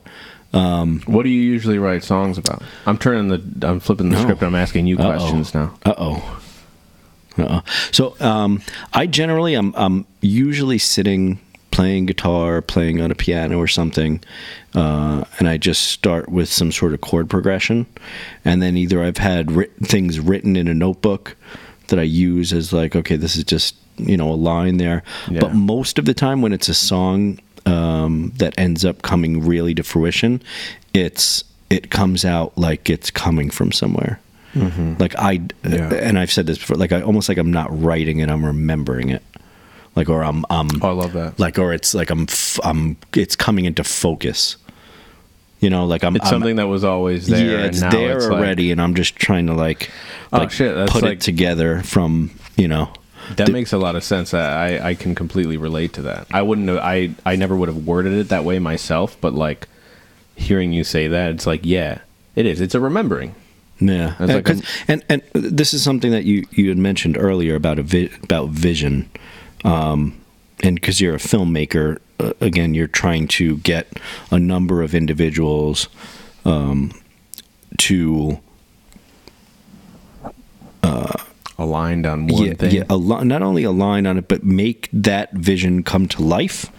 What do you usually write songs about? I'm turning the, I'm flipping the No. script. and I'm asking you Uh-oh. questions now. Uh oh. Uh-oh. So um, I generally I'm I'm usually sitting playing guitar, playing on a piano or something, uh, and I just start with some sort of chord progression, and then either I've had writ- things written in a notebook that I use as like okay this is just you know a line there, Yeah. but most of the time when it's a song um, that ends up coming really to fruition, it's it comes out like it's coming from somewhere. Like I, Yeah. and I've said this before. Like I almost like I'm not writing it, I'm remembering it. Like or I'm, I'm Oh, I love that. like or it's like I'm, f- I'm, it's coming into focus. You know, like I'm. It's I'm- something that was always there. Yeah, and it's there it's like- already, and I'm just trying to like, Oh, like shit, that's put like- it together from you know. That the- makes a lot of sense. I, I I can completely relate to that. I wouldn't have, I I never would have worded it that way myself, but like hearing you say that, it's like yeah, it is. It's a remembering. Yeah, Uh, like a- and and this is something that you you had mentioned earlier about a vi- about vision, um, and because you're a filmmaker, uh, again, you're trying to get a number of individuals um, to Aligned on one yeah, thing. yeah, al- not only align on it, but make that vision come to life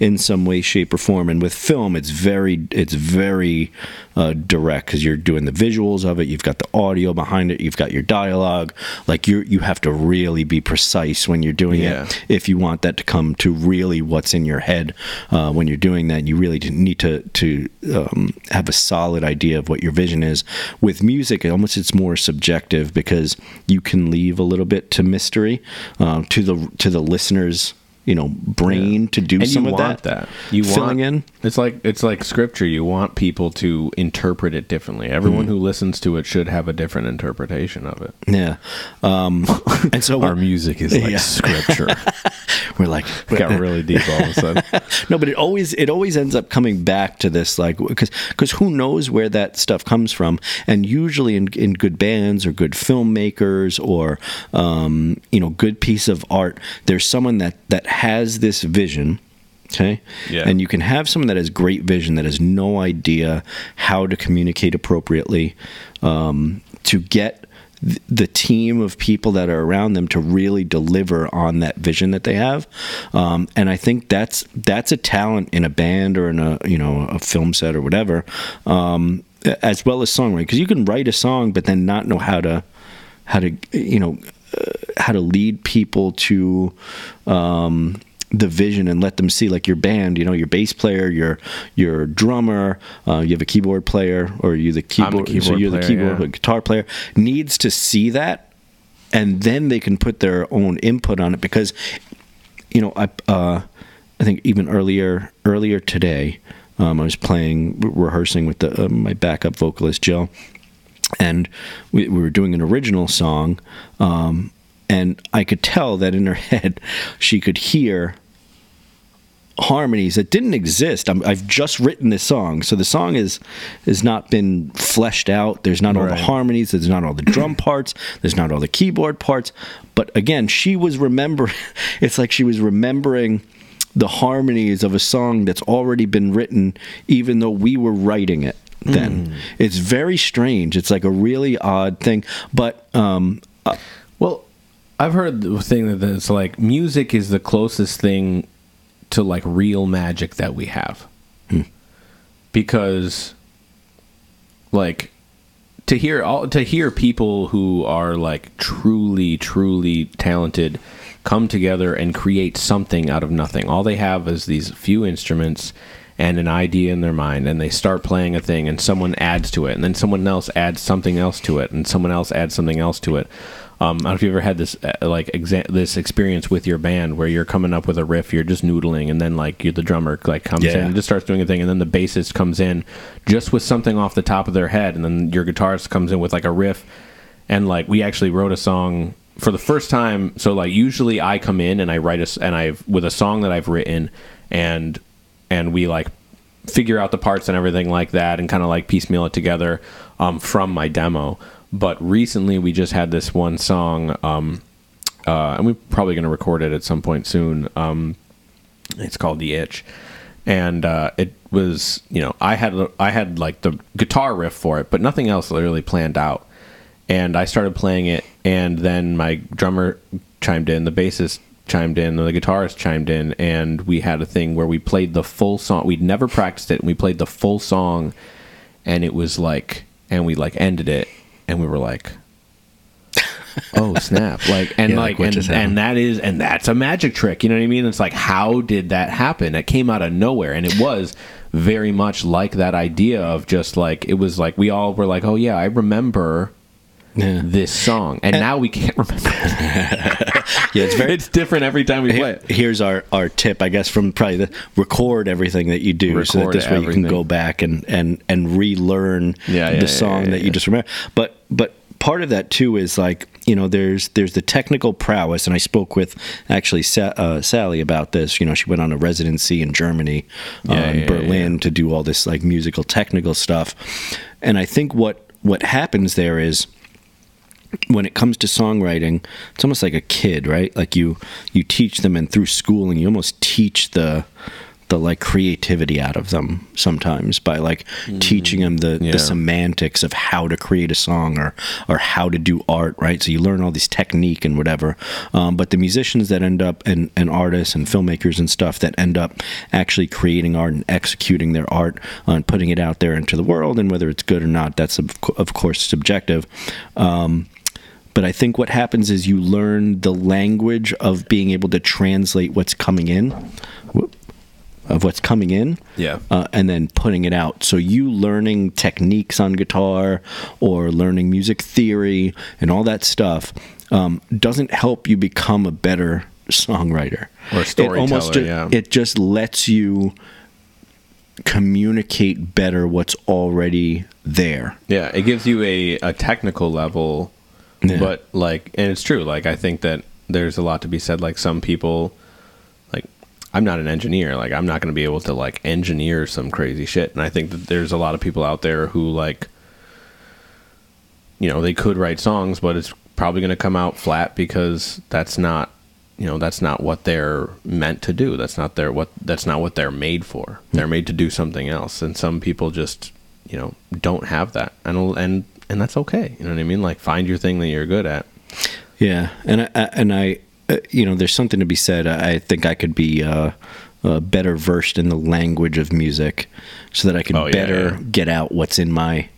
in some way, shape, or form. And with film, it's very, it's very uh, direct because you're doing the visuals of it. You've got the audio behind it. You've got your dialogue. Like you, you have to really be precise when you're doing Yeah. it if you want that to come to really what's in your head uh, when you're doing that. You really need to to um, have a solid idea of what your vision is. With music, it almost it's more subjective because you can leave a little bit to mystery uh, to the to the listener's you know brain to do and some you of want that. that. You filling want, in. It's like it's like scripture. You want people to interpret it differently. Everyone Mm-hmm. who listens to it should have a different interpretation of it. Yeah, um, [LAUGHS] and so Our music is like Yeah. scripture. [LAUGHS] we're like Got really deep all of a sudden. [LAUGHS] no, but it always it always ends up coming back to this like because because who knows where that stuff comes from, and usually in in good bands or good filmmakers or um, you know good piece of art, there's someone that that has this vision. Okay. Yeah. And you can have someone that has great vision that has no idea how to communicate appropriately um, to get th- the team of people that are around them to really deliver on that vision that they have. Um, and I think that's that's a talent in a band or in a you know a film set or whatever, um, as well as songwriting because you can write a song but then not know how to how to you know how to lead people to um, the vision and let them see like your band you know your bass player your your drummer uh, you have a keyboard player or you the keyboard, so keyboard you're the keyboard yeah. guitar player needs to see that and then they can put their own input on it because you know I uh, I think even earlier earlier today um, I was playing rehearsing with the uh, my backup vocalist Joe and we, we were doing an original song um, and I could tell that in her [LAUGHS] head she could hear harmonies that didn't exist. I'm, I've just written this song, so the song is has not been fleshed out. There's not all the harmonies. There's not all the drum [CLEARS THROAT] parts. There's not all the keyboard parts. But again, she was remembering. [LAUGHS] It's like she was remembering the harmonies of a song that's already been written, even though we were writing it. Then it's very strange. It's like a really odd thing, but um, uh, Well, I've heard the thing that it's like music is the closest thing to like real magic that we have. Because like to hear all to hear people who are like truly truly talented come together and create something out of nothing. All they have is these few instruments and an idea in their mind and they start playing a thing and someone adds to it and then someone else adds something else to it and someone else adds something else to it um, I don't know if you ever had this uh, like exa- this experience with your band where you're coming up with a riff, you're just noodling, and then like you're the drummer like comes Yeah. in and just starts doing a thing, and then the bassist comes in just with something off the top of their head, and then your guitarist comes in with like a riff, and like we actually wrote a song for the first time. So like usually I come in and I write a and I've with a song that I've written, and and we like figure out the parts and everything like that and kind of like piecemeal it together um, from my demo. But recently we just had this one song, um, uh, and we're probably going to record it at some point soon. Um, it's called The Itch. And uh, it was, you know, I had I had like the guitar riff for it, but nothing else really planned out. And I started playing it, and then my drummer chimed in, the bassist chimed in, the guitarist chimed in, and we had a thing where we played the full song. We'd never practiced it, and we played the full song, and it was like, and we like ended it, and we were like, [LAUGHS] oh snap. Like and Yeah, like, like, and, and that is and that's a magic trick. You know what i mean? It's like how did that happen? It came out of nowhere and it was very much like that idea of just like it was like we all were like oh yeah i remember Yeah. this song and, now we can't remember [LAUGHS] Yeah, it's very it's different every time we play it Here's our, our tip, I guess, from probably the record everything that you do, so that Record this way you can go back and and and relearn Yeah, yeah, the yeah, song yeah, that you just remember. But but part of that too is like you know there's there's the technical prowess, and I spoke with actually Sa- uh, Sally about this. You know, she went on a residency in Germany, uh, Yeah, in yeah, Berlin, to do all this like musical technical stuff, and I think what what happens there is when it comes to songwriting, it's almost like a kid, right? Like you you teach them and through schooling you almost teach the the like creativity out of them sometimes by like teaching them the, Yeah. the semantics of how to create a song or or how to do art right so you learn all these technique and whatever um, but the musicians that end up and, and artists and filmmakers and stuff that end up actually creating art and executing their art uh, and putting it out there into the world and whether it's good or not that's of, of course subjective um, but I think what happens is you learn the language of being able to translate what's coming in, of what's coming in, Yeah. uh, and then putting it out. So you learning techniques on guitar or learning music theory and all that stuff um, doesn't help you become a better songwriter Or It almost storyteller, ju- yeah. It just lets you communicate better what's already there. Yeah, it gives you a, a technical level, Yeah. but like, and it's true. Like, I think that there's a lot to be said. Like, some people, like, I'm not an engineer. Like, I'm not going to be able to like engineer some crazy shit. And I think that there's a lot of people out there who like, you know, they could write songs, but it's probably going to come out flat because that's not, you know, that's not what they're meant to do. That's not their what. That's not what they're made for. Hmm. They're made to do something else. And some people just, you know, don't have that, and and and that's okay. You know what I mean? Like, find your thing that you're good at. Yeah, and I, and I, uh, you know, there's something to be said. I think I could be uh, uh, better versed in the language of music, so that I can Oh, yeah, better yeah. get out what's in my,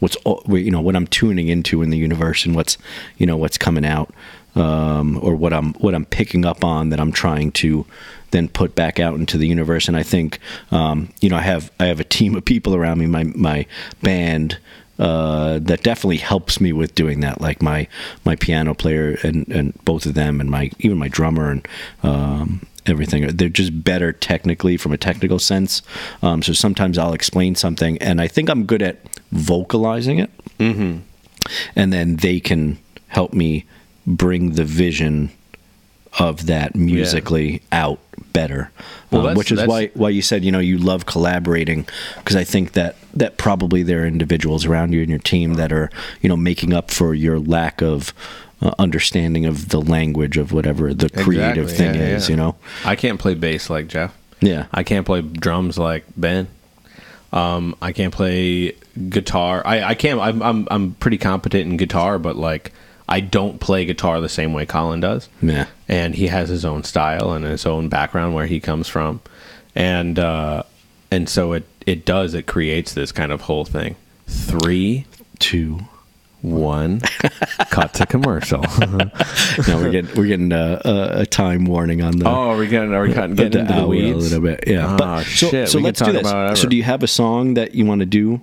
what's you know what I'm tuning into in the universe and what's you know what's coming out, um, or what I'm what I'm picking up on that I'm trying to then put back out into the universe. And I think, um, you know, I have I have a team of people around me, my my band uh, that definitely helps me with doing that. Like my my piano player and and both of them, and my even my drummer and um, everything. They're just better technically from a technical sense. Um, so sometimes I'll explain something, and I think I'm good at vocalizing it, mm-hmm. and then they can help me bring the vision of that musically out better. Well, Um, which is why why you said you know you love collaborating because I think that that probably there are individuals around you and your team that are you know making up for your lack of uh, understanding of the language of whatever the creative Exactly, thing yeah, is. yeah. You know, I can't play bass like Jeff. yeah, I can't play drums like Ben. Um, I can't play guitar. I, I can't. I'm, I'm I'm pretty competent in guitar, but like I don't play guitar the same way Colin does. yeah, and he has his own style and his own background where he comes from, and uh, and so it it does it creates this kind of whole thing. Three, two, one, [LAUGHS] cut to commercial. [LAUGHS] no, we're getting we're getting a, a time warning on the. oh, are we getting are we cutting, the getting into the weeds a little bit, yeah. Ah, but so, shit, so we let's do talk this. about So, do you have a song that you want to do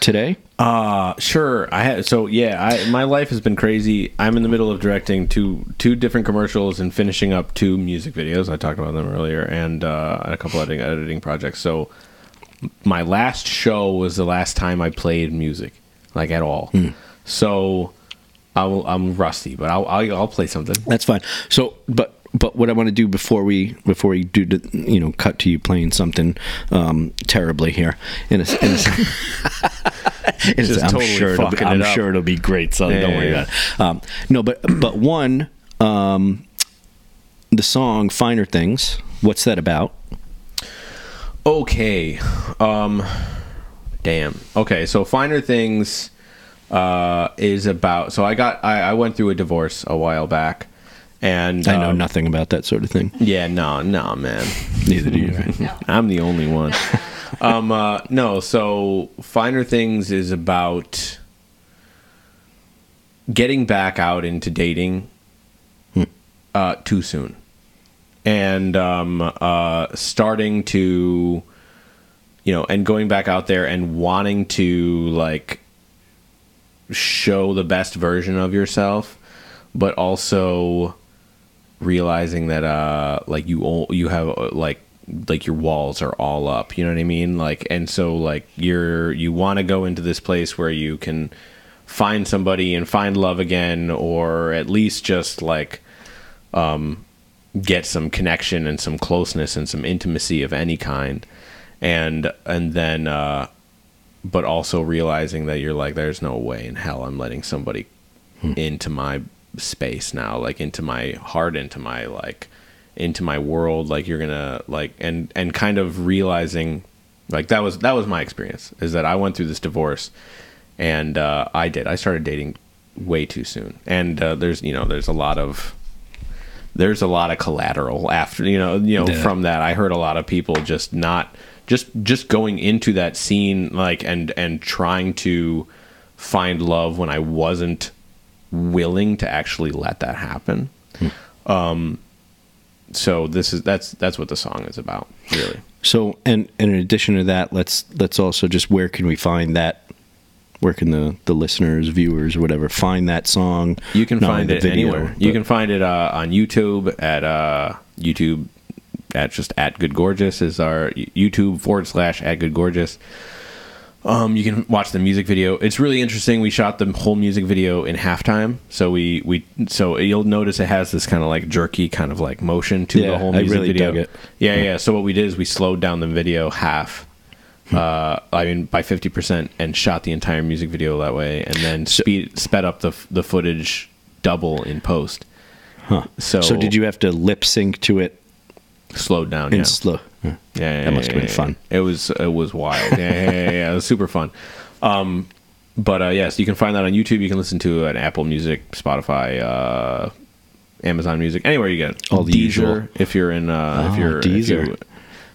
today? Uh sure. I had so yeah. I my life has been crazy. I'm in the middle of directing two two different commercials and finishing up two music videos. I talked about them earlier, and uh, a couple editing editing projects. So my last show was the last time I played music, like at all. So I I'm rusty, but I'll, I'll I'll play something. That's fine. So, but but what I want to do before we before we do the you know cut to you playing something um, terribly here in a, in a [LAUGHS] in a- Just I'm totally sure it'll be, I'm up. sure it'll be great. So Yeah, don't worry yeah. about it. Um, no, but but one um, the song "Finer Things." What's that about? Okay. Um damn. Okay, so Finer Things uh is about so I got I, I went through a divorce a while back and I know um, nothing about that sort of thing. Yeah, no, no, man. Neither do you. [LAUGHS] I'm the only one. [LAUGHS] um uh no, so Finer Things is about getting back out into dating uh too soon. And um uh starting to you know, and going back out there and wanting to like show the best version of yourself, but also realizing that uh like you all you have uh, like like your walls are all up you know what i mean? Like and so like you're you want to go into this place where you can find somebody and find love again or at least just like um get some connection and some closeness and some intimacy of any kind. And and then uh but also realizing that you're like there's no way in hell i'm letting somebody into my space now like into my heart into my like into my world like you're gonna like and and kind of realizing like that was that was my experience is that i went through this divorce and uh i did. I started dating way too soon. And uh, there's you know there's a lot of there's a lot of collateral after you know you know Yeah. from that. I heard a lot of people just not just just going into that scene like and and trying to find love when i wasn't willing to actually let that happen um so this is that's that's what the song is about really So, and, and in addition to that, let's let's also just where can we find that? Where can the the listeners, viewers, whatever, find that song? you can Not find it video, anywhere you can find it uh, on youtube at uh youtube at just at good gorgeous is our youtube forward slash at good gorgeous um, you can watch the music video. It's really interesting. We shot the whole music video in halftime, so we we so you'll notice it has this kind of like jerky kind of like motion to Yeah, the whole I music really video. dug it. Yeah, yeah. So what we did is we slowed down the video half. Hmm. Uh, I mean, by fifty percent, and shot the entire music video that way, and then speed sped up the the footage double in post. Huh. So, So did you have to lip sync to it slowed down? in yeah. slow? Yeah, yeah, That must have been fun. It was it was wild. Yeah, yeah, yeah, yeah. It was super fun. Um, but uh, yes, you can find that on YouTube. You can listen to it on Apple Music, Spotify, uh, Amazon Music, anywhere you get it. All the Deezer, usual. if you're in, uh, Oh, if you're if Deezer. you-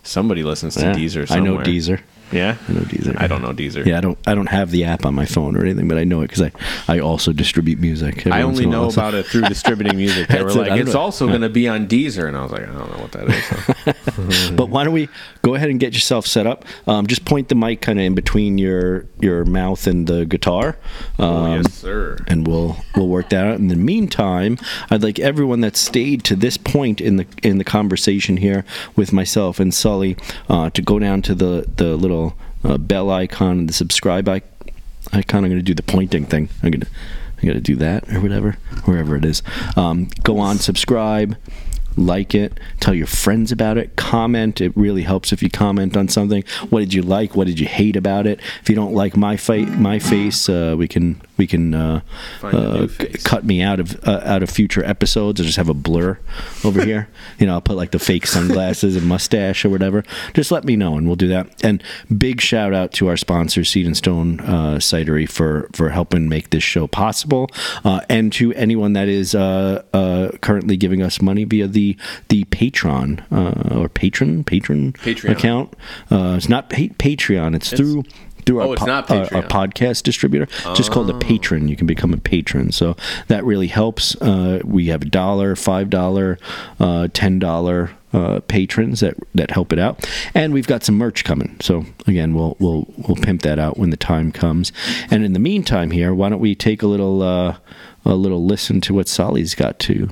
somebody listens to Yeah, Deezer. I know somewhere. Deezer. Yeah, I know Deezer. I don't know Deezer. Yeah, I don't. I don't have the app on my phone or anything, but I know it because I, I also distribute music. I only know while, so- about it through distributing music. [LAUGHS] They were it. like, it's know. also going to be on Deezer, and I was like, I don't know what that is. [LAUGHS] [LAUGHS] But why don't we go ahead and get yourself set up? Um, just point the mic kind of in between your your mouth and the guitar. Um, oh, yes, sir. and we'll we'll work that out. In the meantime, I'd like everyone that stayed to this point in the in the conversation here with myself and Sully uh, to go down to the the little uh, bell icon and the subscribe icon. I'm going to do the pointing thing. I'm going to I got to do that or whatever, wherever it is. Um, go on, subscribe. Like it, tell your friends about it, comment. It really helps if you comment on something. What did you like? What did you hate about it? If you don't like my fa- my face, uh, we can we can uh, Find a new uh, face. cut me out of uh, out of future episodes or just have a blur over here. [LAUGHS] You know, I'll put like the fake sunglasses and mustache or whatever. Just let me know and we'll do that. And big shout out to our sponsor, Seed and Stone uh, Cidery, for for helping make this show possible, uh, and to anyone that is uh, uh, currently giving us money via the the Patreon uh, or patron patron Patreon. account. Uh, it's not pa- Patreon. It's, through through Oh, our, our- our podcast distributor, just called a patron. You can become a patron, so that really helps. Uh, we have a dollar, five dollar, uh, ten dollar uh, patrons that that help it out, and we've got some merch coming. So again, we'll we'll we'll pimp that out when the time comes. And in the meantime, here, why don't we take a little uh, a little listen to what Sully's got to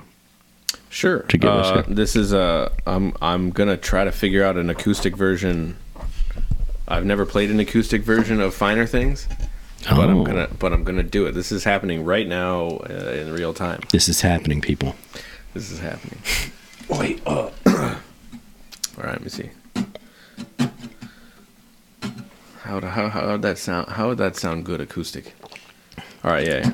Sure. To give us Uh, here. this is a. I'm I'm gonna try to figure out an acoustic version. I've never played an acoustic version of Finer Things, but I'm Oh. gonna but I'm gonna do it. This is happening right now uh, in real time. This is happening, people. This is happening. [LAUGHS] Wait. Uh, [CLEARS THROAT] all right. Let me see. How would how how would that sound? How would that sound good acoustic? All right. Yeah. yeah.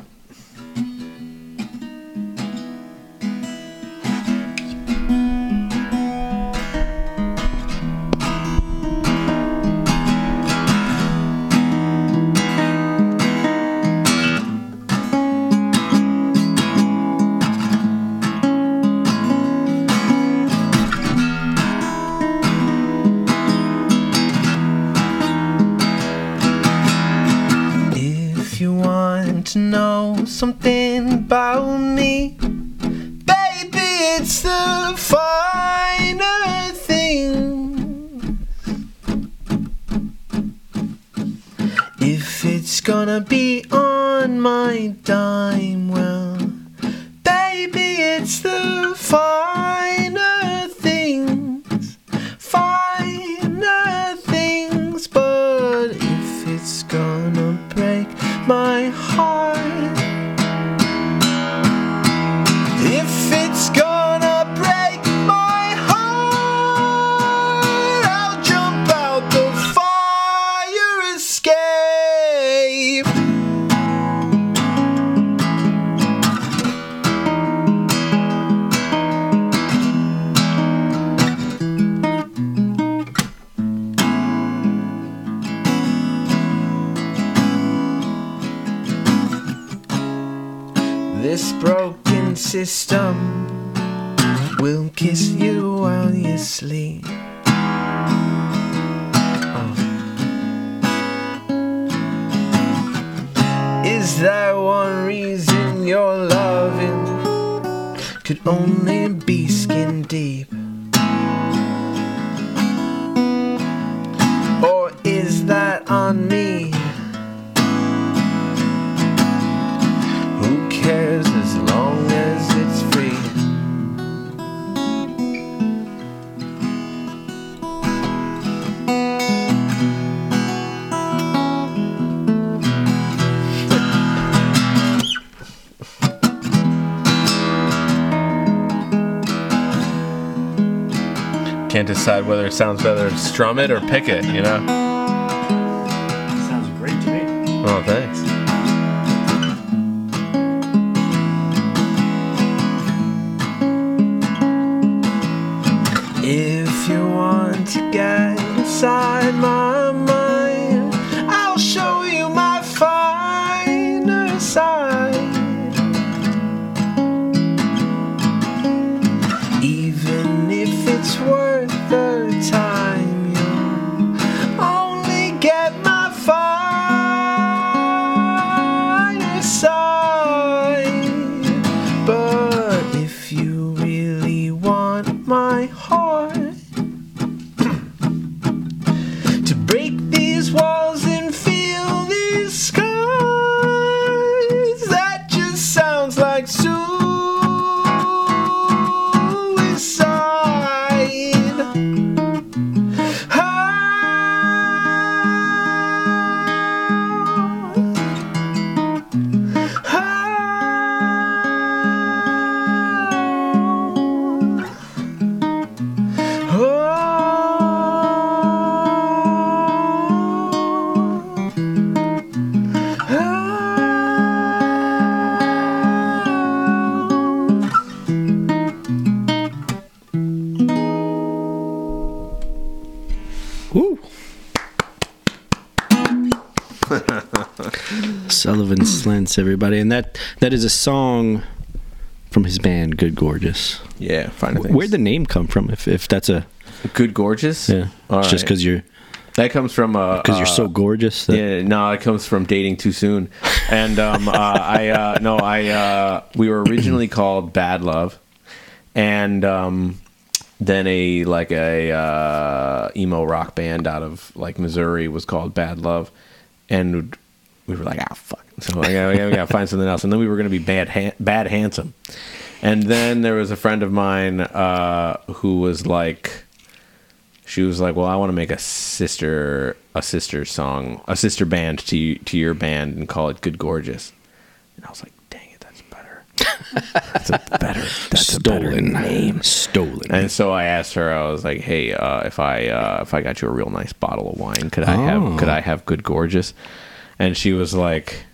Something about me, baby, it's the finer things. If it's gonna be on my dime, could Can't decide whether it sounds better strum it or pick it. You know. Sounds great to me. Oh, thanks. Everybody, and that that is a song from his band Good Gorgeous. Yeah. Things. Where'd the name come from? If if that's a Good Gorgeous? yeah, All it's just because you're That comes from uh, Because you're uh, so gorgeous. That, Yeah, no, it comes from dating too soon. And um, [LAUGHS] uh, I uh, no, I uh, we were originally [CLEARS THROAT] called Bad Love, and um, then a like a uh, emo rock band out of like Missouri was called Bad Love, and we were like, ah, fuck. So like, yeah, we gotta find something else. And then we were gonna be bad, Han- bad handsome. And then there was a friend of mine uh, who was like she was like, "Well, I want to make a sister a sister song, a sister band to to your band and call it Good Gorgeous." And I was like, "Dang it, that's better. that's a better. That's a better stolen name." Stolen. And so I asked her. I was like, "Hey, uh, if I uh, if I got you a real nice bottle of wine, could I Oh. have could I have Good Gorgeous?" And she was like,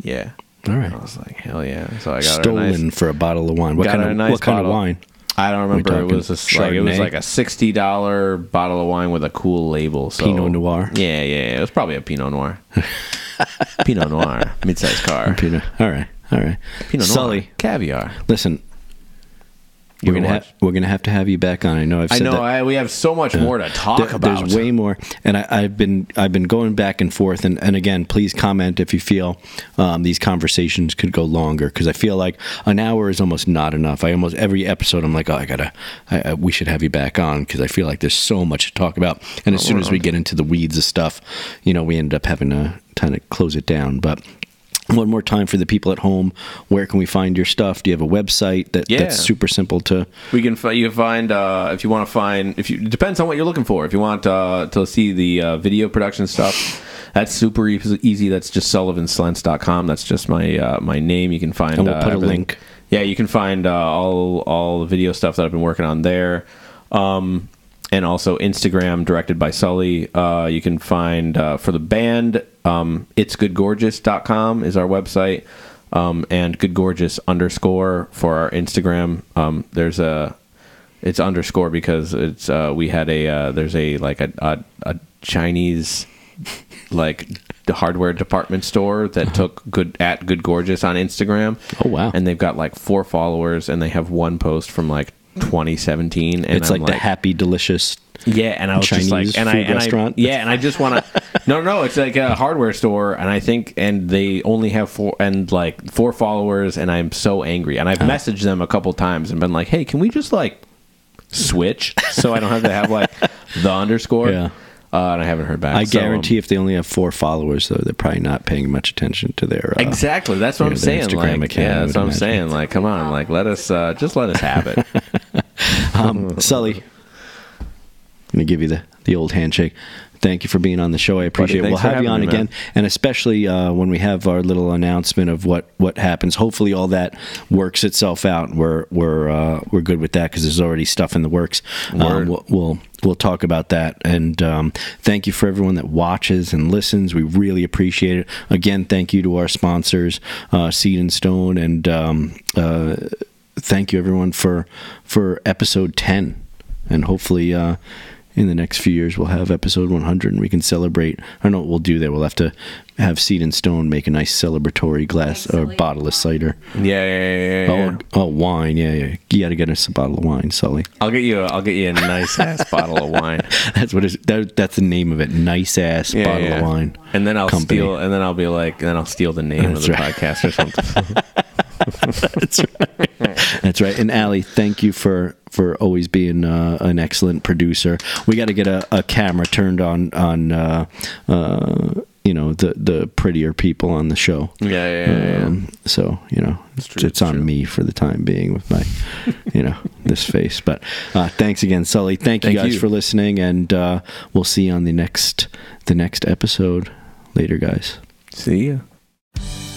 "Yeah." All right. I was like, "Hell yeah!" So I got Stolen her a nice, for a bottle of wine. What kind of nice what kind of wine? I don't remember. It was a, like it was like a sixty dollar bottle of wine with a cool label. So Pinot Noir? Yeah, yeah, it was probably a Pinot Noir. [LAUGHS] Pinot Noir, mid-sized car. Pinot. All right. All right. Pinot Noir, Sully, caviar. listen. We're gonna have we're gonna have to have you back on. I know I've I know. that. I, we have so much more to talk There- about. There's way more, and I, I've been I've been going back and forth, and, and again, please comment if you feel um, these conversations could go longer because I feel like an hour is almost not enough. I almost every episode I'm like, oh, I gotta, I, I, we should have you back on because I feel like there's so much to talk about, and as soon as we get into the weeds of stuff, you know, we end up having to kind of close it down, but. One more time for the people at home. Where can we find your stuff? Do you have a website that, Yeah. that's super simple to? We can you can find uh, if you want to find if you it depends on what you're looking for. If you want uh, to see the uh, video production stuff, that's super easy. That's just sullivanslentz.com. That's just my uh, my name. You can find And we'll uh, put a link. Yeah, you can find uh, all all the video stuff that I've been working on there. Um, and also Instagram directed by Sully. Uh, you can find uh, for the band, um, it's goodgorgeous.com is our website. Um, and goodgorgeous underscore for our Instagram. Um, there's a, it's underscore because it's, uh, we had a, uh, there's a, like a, a, a Chinese, like, the hardware department store that took good at good gorgeous on Instagram. Oh, wow. And they've got like four followers and they have one post from like 2017 and It's I'm like, the happy, delicious. yeah, and I was just Chinese like, and I, and I, yeah, and I just want to, [LAUGHS] no, no, it's like a hardware store, and I think, and they only have four, and like four followers, and I'm so angry, and I've Uh-huh. messaged them a couple times and been like, hey, can we just like switch so I don't have to have like the underscore? [LAUGHS] Yeah. Uh, and I haven't heard back. I So, um, guarantee if they only have four followers, though, they're probably not paying much attention to their. Uh, Exactly. That's what you I'm saying. Instagram Like, account, yeah, that's what I'm saying. Like, come on, like, let us, uh, just let us have it. [LAUGHS] Um, Sully, I'm to give you the, the old handshake. Thank you for being on the show. I appreciate it. We'll have you on me, again, man. and especially uh, when we have our little announcement of what, what happens. Hopefully, all that works itself out. We're we're uh, we're good with that because there's already stuff in the works. Um, we'll, we'll we'll talk about that. And um, thank you for everyone that watches and listens. We really appreciate it. Again, thank you to our sponsors, uh, Seed and Stone, and um, uh, thank you everyone for for episode 10 and hopefully uh in the next few years we'll have episode 100 and we can celebrate i don't know what we'll do there we'll have to have seed and stone make a nice celebratory glass or Nice bottle of cider Yeah, yeah, yeah, yeah, yeah. oh, oh wine yeah yeah you gotta get us a bottle of wine sully I'll get you. A, I'll get you a nice [LAUGHS] ass bottle of wine. [LAUGHS] that's what it's that, that's the name of it nice ass Yeah, bottle yeah. of wine and then I'll Company. steal, and then I'll be like, then I'll steal the name That's of the right. podcast or something. [LAUGHS] that's right. That's right. And Allie, thank you for for always being uh, an excellent producer. We got to get a, a camera turned on on uh, uh, you know the the prettier people on the show. yeah, yeah, yeah. yeah. Um, so you know it's, true, it's it's on true. me for the time being with my you know [LAUGHS] this face. But uh, thanks again, Sully. Thank you Thank guys you. for listening, and uh, we'll see you on the next the next episode. Later, guys. See ya.